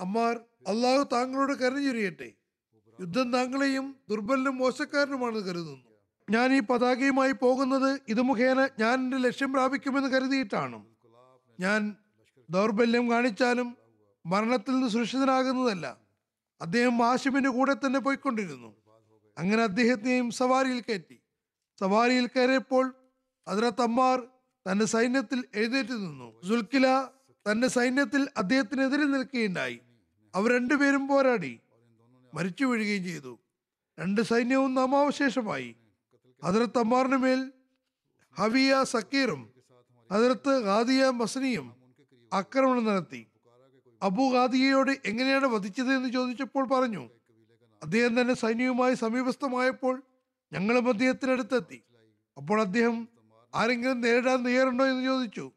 അമ്മാർ അള്ളാഹു താങ്കളോട് കരഞ്ഞുരിയട്ടെ യുദ്ധം താങ്കളെയും ദുർബലനും മോശക്കാരനുമാണെന്ന് കരുതുന്നു. ഞാൻ ഈ പതാകയുമായി പോകുന്നത് ഇത് മുഖേന ഞാൻ എന്റെ ലക്ഷ്യം പ്രാപിക്കുമെന്ന് കരുതിയിട്ടാണ്. ഞാൻ ദൗർബല്യം കാണിച്ചാലും മരണത്തിൽ നിന്ന് സുരക്ഷിതനാകുന്നതല്ല. അദ്ദേഹം ആശിമിന്റെ കൂടെ തന്നെ പോയിക്കൊണ്ടിരുന്നു. അങ്ങനെ അദ്ദേഹത്തെയും സവാരിയിൽ കയറ്റി. സവാരിയിൽ കയറിയപ്പോൾ അതിനകത്ത് അമ്മാർ തന്റെ സൈന്യത്തിൽ എഴുന്നേറ്റ് നിന്നു. സുൽക്കില തന്റെ സൈന്യത്തിൽ അദ്ദേഹത്തിനെതിരെ നിൽക്കുകയുണ്ടായി. അവർ രണ്ടുപേരും പോരാടി. മരിച്ചു വീഴുകയും ചെയ്തു. രണ്ട് സൈന്യവും നാമാവശേഷമായി. അതിർത്ത് അമ്മാറിന് മേൽ ഹവിയ സക്കീറും അതിർത്ത് ഖാദിയ മസനിയും ആക്രമണം നടത്തി. അബു ഖാദിയയോട് എങ്ങനെയാണ് വധിച്ചത് എന്ന് ചോദിച്ചപ്പോൾ പറഞ്ഞു അദ്ദേഹം തന്നെ സൈന്യവുമായി സമീപസ്ഥമായപ്പോൾ ഞങ്ങളും അദ്ദേഹത്തിനടുത്തെത്തി. അപ്പോൾ അദ്ദേഹം ആരെങ്കിലും നേരിടാൻ തയ്യാറുണ്ടോ എന്ന് ചോദിച്ചു.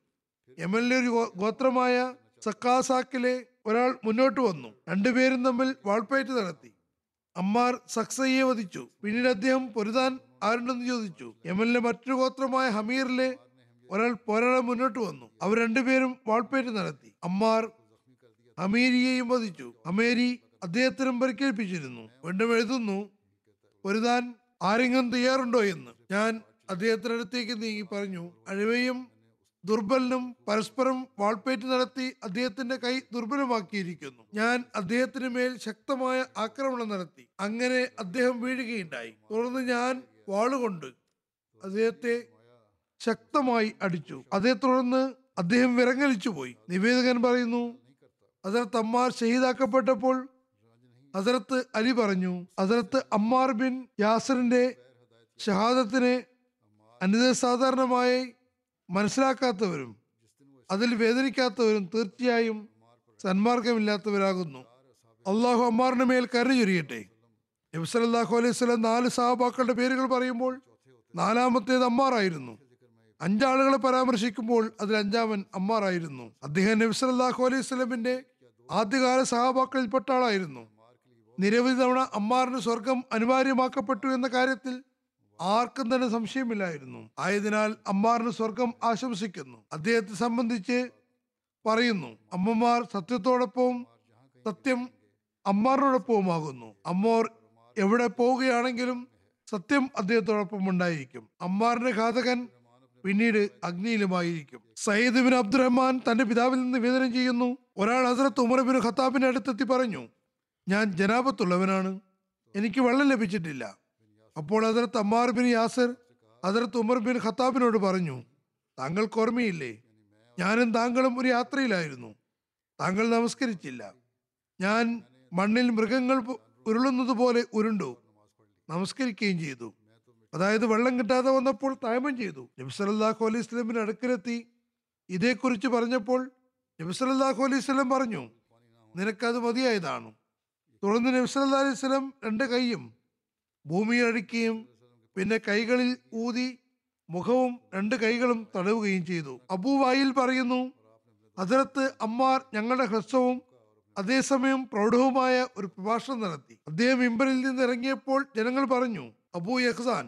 എം എൽ എ ഒരു ഗോത്രമായ സക്കാസാക്കിലെ ഒരാൾ മുന്നോട്ട് വന്നു. രണ്ടുപേരും തമ്മിൽ വാൾപ്പയറ്റ് നടത്തി. അമ്മാർ സക്സയെ വധിച്ചു. പിന്നീട് അദ്ദേഹം പൊരുതാൻ ആരുണ്ടെന്ന് ചോദിച്ചു. എം എൽ എ മറ്റൊരു ഗോത്രമായ ഹമീറിലെ ഒരാൾ പോരാടാൻ മുന്നോട്ട് വന്നു. അവർ രണ്ടുപേരും വാൾപ്പേറ്റ് നടത്തി. അമ്മാർ ഹമീരിയെയും വധിച്ചു. ഹമേരി അദ്ദേഹത്തിനും പരിക്കേൽപ്പിച്ചിരുന്നു. വീണ്ടും എഴുതുന്നു പൊരുതാൻ ആരെങ്കിലും തയ്യാറുണ്ടോ എന്ന്. ഞാൻ അദ്ദേഹത്തിന്റെ അടുത്തേക്ക് നീങ്ങി പറഞ്ഞു അഴിവയും ദുർബലനും പരസ്പരം വാൾപ്പേറ്റ് നടത്തി അദ്ദേഹത്തിന്റെ കൈ ദുർബലമാക്കിയിരിക്കുന്നു. ഞാൻ അദ്ദേഹത്തിന് മേൽ ശക്തമായ ആക്രമണം നടത്തി. അങ്ങനെ അദ്ദേഹം വീഴുകയുണ്ടായി. തുടർന്ന് ഞാൻ വാളുകൊണ്ട് അദ്ദേഹത്തെ ശക്തമായി അടിച്ചു. അതേ തുടർന്ന് അദ്ദേഹം വിറങ്ങലിച്ചു പോയി. നിവേദകൻ പറയുന്നു ഹസരത്ത് അമ്മാർ ഷഹീദാക്കപ്പെട്ടപ്പോൾ ഹസരത്ത് അലി പറഞ്ഞു ഹസരത്ത് അമ്മാർ ബിൻ യാസറിന്റെ ഷഹാദത്തിനെ അനിതസാധാരണമായി മനസ്സിലാക്കാത്തവരും അതിൽ വേദനിക്കാത്തവരും തീർച്ചയായും സന്മാർഗമില്ലാത്തവരാകുന്നു. അള്ളാഹു അമ്മാറിന് മേൽ കരു ചൊരിയട്ടെ. നബ്സലാഹു അലൈഹി സ്വലം നാല് സഹാബാക്കളുടെ പേരുകൾ പറയുമ്പോൾ നാലാമത്തേത് അമ്മാറായിരുന്നു. അഞ്ചാളുകളെ പരാമർശിക്കുമ്പോൾ അതിൽ അഞ്ചാമൻ അമ്മാറായിരുന്നു. അദ്ദേഹം നബ്സലാഹു അലൈഹി സ്വലമിന്റെ ആദ്യകാല സഹാബാക്കളിൽപ്പെട്ട ആളായിരുന്നു. നിരവധി തവണ അമ്മാറിന് സ്വർഗം അനിവാര്യമാക്കപ്പെട്ടു എന്ന കാര്യത്തിൽ ആർക്കും തന്നെ സംശയമില്ലായിരുന്നു. ആയതിനാൽ അമ്മാറിന് സ്വർഗം ആശംസിക്കുന്നു. അദ്ദേഹത്തെ സംബന്ധിച്ച് പറയുന്നു അമ്മമാർ സത്യത്തോടൊപ്പവും സത്യം അമ്മാറിനോടൊപ്പവുമാകുന്നു. അമ്മോർ എവിടെ പോവുകയാണെങ്കിലും സത്യം അദ്ദേഹത്തോടൊപ്പം ഉണ്ടായിരിക്കും. അമ്മാറിന്റെ ഘാതകൻ പിന്നീട് അഗ്നിയിലുമായിരിക്കും. സയ്യിദ് ബിൻ അബ്ദുറഹ്മാൻ തന്റെ പിതാവിൽ നിന്ന് നിവേദനം ചെയ്യുന്നു. ഒരാൾ ഹസരത്ത് ഉമർ ബിൻ ഖത്താബിന്റെ അടുത്തെത്തി പറഞ്ഞു ഞാൻ ജനാപത്തുള്ളവനാണ് എനിക്ക് വെള്ളം ലഭിച്ചിട്ടില്ല. അപ്പോൾ ഹസരത്ത് അമ്മാർ ബിൻ യാസർ ഹസരത്ത് ഉമർ ബിൻ ഖത്താബിനോട് പറഞ്ഞു താങ്കൾക്ക് ഓർമ്മയില്ലേ? ഞാനും താങ്കളും ഒരു യാത്രയിലായിരുന്നു. താങ്കൾ നമസ്കരിച്ചില്ല. ഞാൻ മണ്ണിൽ മൃഗങ്ങൾ ഉരുളുന്നത് പോലെ ഉരുണ്ടു. നമസ്കരിക്കുകയും ചെയ്തു. അതായത് വെള്ളം കിട്ടാതെ വന്നപ്പോൾ തായ്മം ചെയ്തു. നബി സല്ലല്ലാഹു അലൈഹി സ്വലമിന് അടുക്കലെത്തി ഇതേക്കുറിച്ച് പറഞ്ഞപ്പോൾ നബി സല്ലല്ലാഹു അലൈഹി സ്വലം പറഞ്ഞു നിനക്കത് മതിയായതാണ്. തുടർന്ന് നബി സല്ലല്ലാഹു അലൈഹി സ്വലം രണ്ട് കൈയും ഭൂമിയിൽ അടിക്കുകയും പിന്നെ കൈകളിൽ ഊതി മുഖവും രണ്ട് കൈകളും തടവുകയും ചെയ്തു. അബൂവായിൽ പറയുന്നു അതിരത്ത് അമ്മാർ ഞങ്ങളുടെ ഹ്രസ്വവും അതേസമയം പ്രൗഢവുമായ ഒരു പ്രഭാഷണം നടത്തി. അദ്ദേഹം ഇമ്പലിൽ നിന്ന് ഇറങ്ങിയപ്പോൾ ജനങ്ങൾ പറഞ്ഞു അബൂ യഹ്സാൻ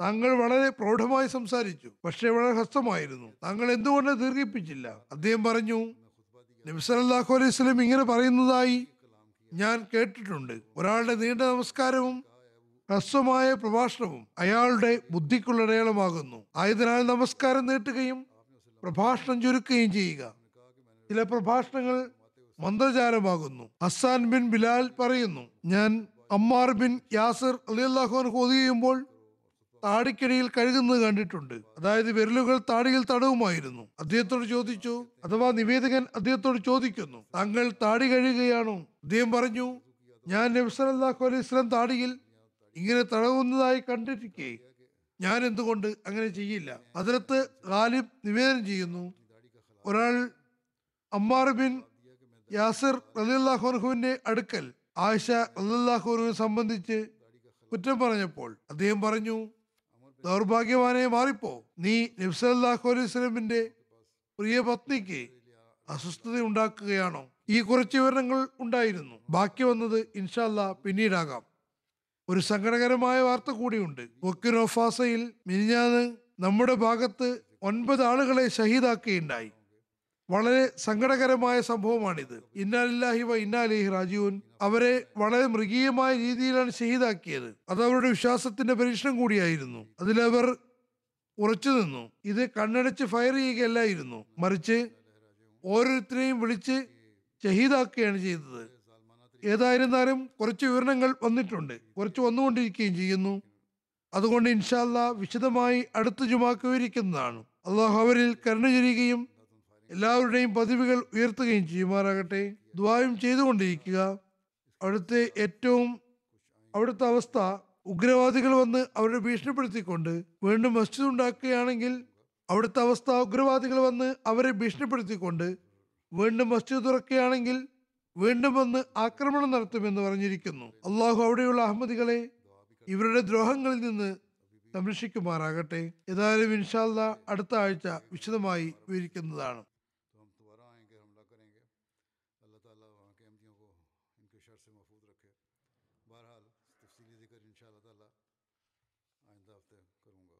താങ്കൾ വളരെ പ്രൗഢമായി സംസാരിച്ചു പക്ഷേ വളരെ ഹ്രസ്വമായിരുന്നു. താങ്കൾ എന്തുകൊണ്ട് ദീർഘിപ്പിച്ചില്ല? അദ്ദേഹം പറഞ്ഞു നബി സല്ലല്ലാഹു അലൈഹി സ്വലം ഇങ്ങനെ പറയുന്നതായി ഞാൻ കേട്ടിട്ടുണ്ട്. ഒരാളുടെ നീണ്ട നമസ്കാരവും ഹ്രസ്വമായ പ്രഭാഷണവും അയാളുടെ ബുദ്ധിക്കുള്ള അടയാളമാകുന്നു. ആയതിനാൽ നമസ്കാരം നീട്ടുകയും പ്രഭാഷണം ചുരുക്കുകയും ചെയ്യുക. ചില പ്രഭാഷണങ്ങൾ മന്ത്രചാരമാകുന്നു ഹസാൻ ബിൻ ബിലാൽ പറയുന്നു ഞാൻ അമ്മാർ ബിൻ യാസിർ അലിയല്ലാഹുൻ ഹോദി ചെയ്യുമ്പോൾ താടിക്കിടയിൽ കഴുകുന്നത് കണ്ടിട്ടുണ്ട്. അതായത് വിരലുകൾ താടിയിൽ തടവുമായിരുന്നു. അദ്ദേഹത്തോട് ചോദിച്ചു അഥവാ നിവേദകൻ അദ്ദേഹത്തോട് ചോദിക്കുന്നു താങ്കൾ താടി കഴുകുകയാണോ? അദ്ദേഹം പറഞ്ഞു ഞാൻ നബ്സലാഹു അലൈഹി സ്വലം താടിയിൽ ഇങ്ങനെ തടവുന്നതായി കണ്ടിരിക്കെ. ഞാൻ എന്തുകൊണ്ട് അങ്ങനെ ചെയ്യില്ല? അതിലത്ത് ഗാലിബ് നിവേദനം ചെയ്യുന്നു. ഒരാൾ അമ്മാർ ബിൻ യാസിർ റലിയല്ലാഹുനുഹുവിന്റെ അടുക്കൽ ആയിഷ റലിയല്ലാഹുനുവിനെ സംബന്ധിച്ച് കുറ്റം പറഞ്ഞപ്പോൾ അദ്ദേഹം പറഞ്ഞു ദൗർഭാഗ്യവാനെ മാറിപ്പോ. നീ നബ്സല്ലാഹു അലൈഹി സ്വലമിന്റെ പ്രിയ പത്നിക്ക് അസ്വസ്ഥത ഉണ്ടാക്കുകയാണോ? ഈ കുറച്ച് വിവരങ്ങൾ ഉണ്ടായിരുന്നു. ബാക്കി വന്നത് ഇൻഷാല്ല പിന്നീടാകാം. ഒരു സങ്കടകരമായ വാർത്ത കൂടിയുണ്ട്. ബൊക്കിനോഫാസയിൽ മിനിഞ്ഞാന്ന് നമ്മുടെ ഭാഗത്ത് ഒൻപത് ആളുകളെ ഷഹീദാക്കുകയുണ്ടായി. വളരെ സങ്കടകരമായ സംഭവമാണിത്. ഇന്നാലില്ലാഹി വ ഇന്നാലിഹി രാജീവൻ അവരെ വളരെ മൃഗീയമായ രീതിയിലാണ് ഷഹീദാക്കിയത്. അത് അവരുടെ വിശ്വാസത്തിന്റെ പരീക്ഷണം കൂടിയായിരുന്നു. അതിലവർ ഉറച്ചു നിന്നു. ഇത് കണ്ണടച്ച് ഫയർ ചെയ്യുകയല്ലായിരുന്നു. മറിച്ച് ഓരോരുത്തരെയും വിളിച്ച് ഷഹീദാക്കുകയാണ് ചെയ്തത്. ഏതായിരുന്നാലും കുറച്ച് വിവരണങ്ങൾ വന്നിട്ടുണ്ട്. കുറച്ച് വന്നുകൊണ്ടിരിക്കുകയും ചെയ്യുന്നു. അതുകൊണ്ട് ഇൻഷാല്ല വിശദമായി അടുത്ത ജുമാക്ക് വിവരിക്കുന്നതാണ്. അള്ളാഹു അവരിൽ കരുണ ചൊരിയുകയും എല്ലാവരുടെയും പദവികൾ ഉയർത്തുകയും ചെയ്യുമാറാകട്ടെ. ദ്വായും ചെയ്തുകൊണ്ടിരിക്കുക. അവിടുത്തെ ഏറ്റവും അവിടുത്തെ അവസ്ഥ ഉഗ്രവാദികൾ വന്ന് അവരെ ഭീഷണിപ്പെടുത്തിക്കൊണ്ട് വീണ്ടും മസ്ജിദ് ഉണ്ടാക്കുകയാണെങ്കിൽ അവിടുത്തെ അവസ്ഥ ഉഗ്രവാദികൾ വന്ന് അവരെ ഭീഷണിപ്പെടുത്തിക്കൊണ്ട് വീണ്ടും മസ്ജിദ് തുറക്കുകയാണെങ്കിൽ വീണ്ടും വന്ന് ആക്രമണം നടത്തുമെന്ന് പറഞ്ഞിരിക്കുന്നു. അള്ളാഹു അവിടെയുള്ള അഹമ്മദികളെ ഇവരുടെ ദ്രോഹങ്ങളിൽ നിന്ന് സംരക്ഷിക്കുമാറാകട്ടെ. ഏതായാലും ഇൻഷാല്ല അടുത്ത ആഴ്ച വിശദമായി വിവരിക്കുന്നതാണ്. آئندہ ہفتے کروں گا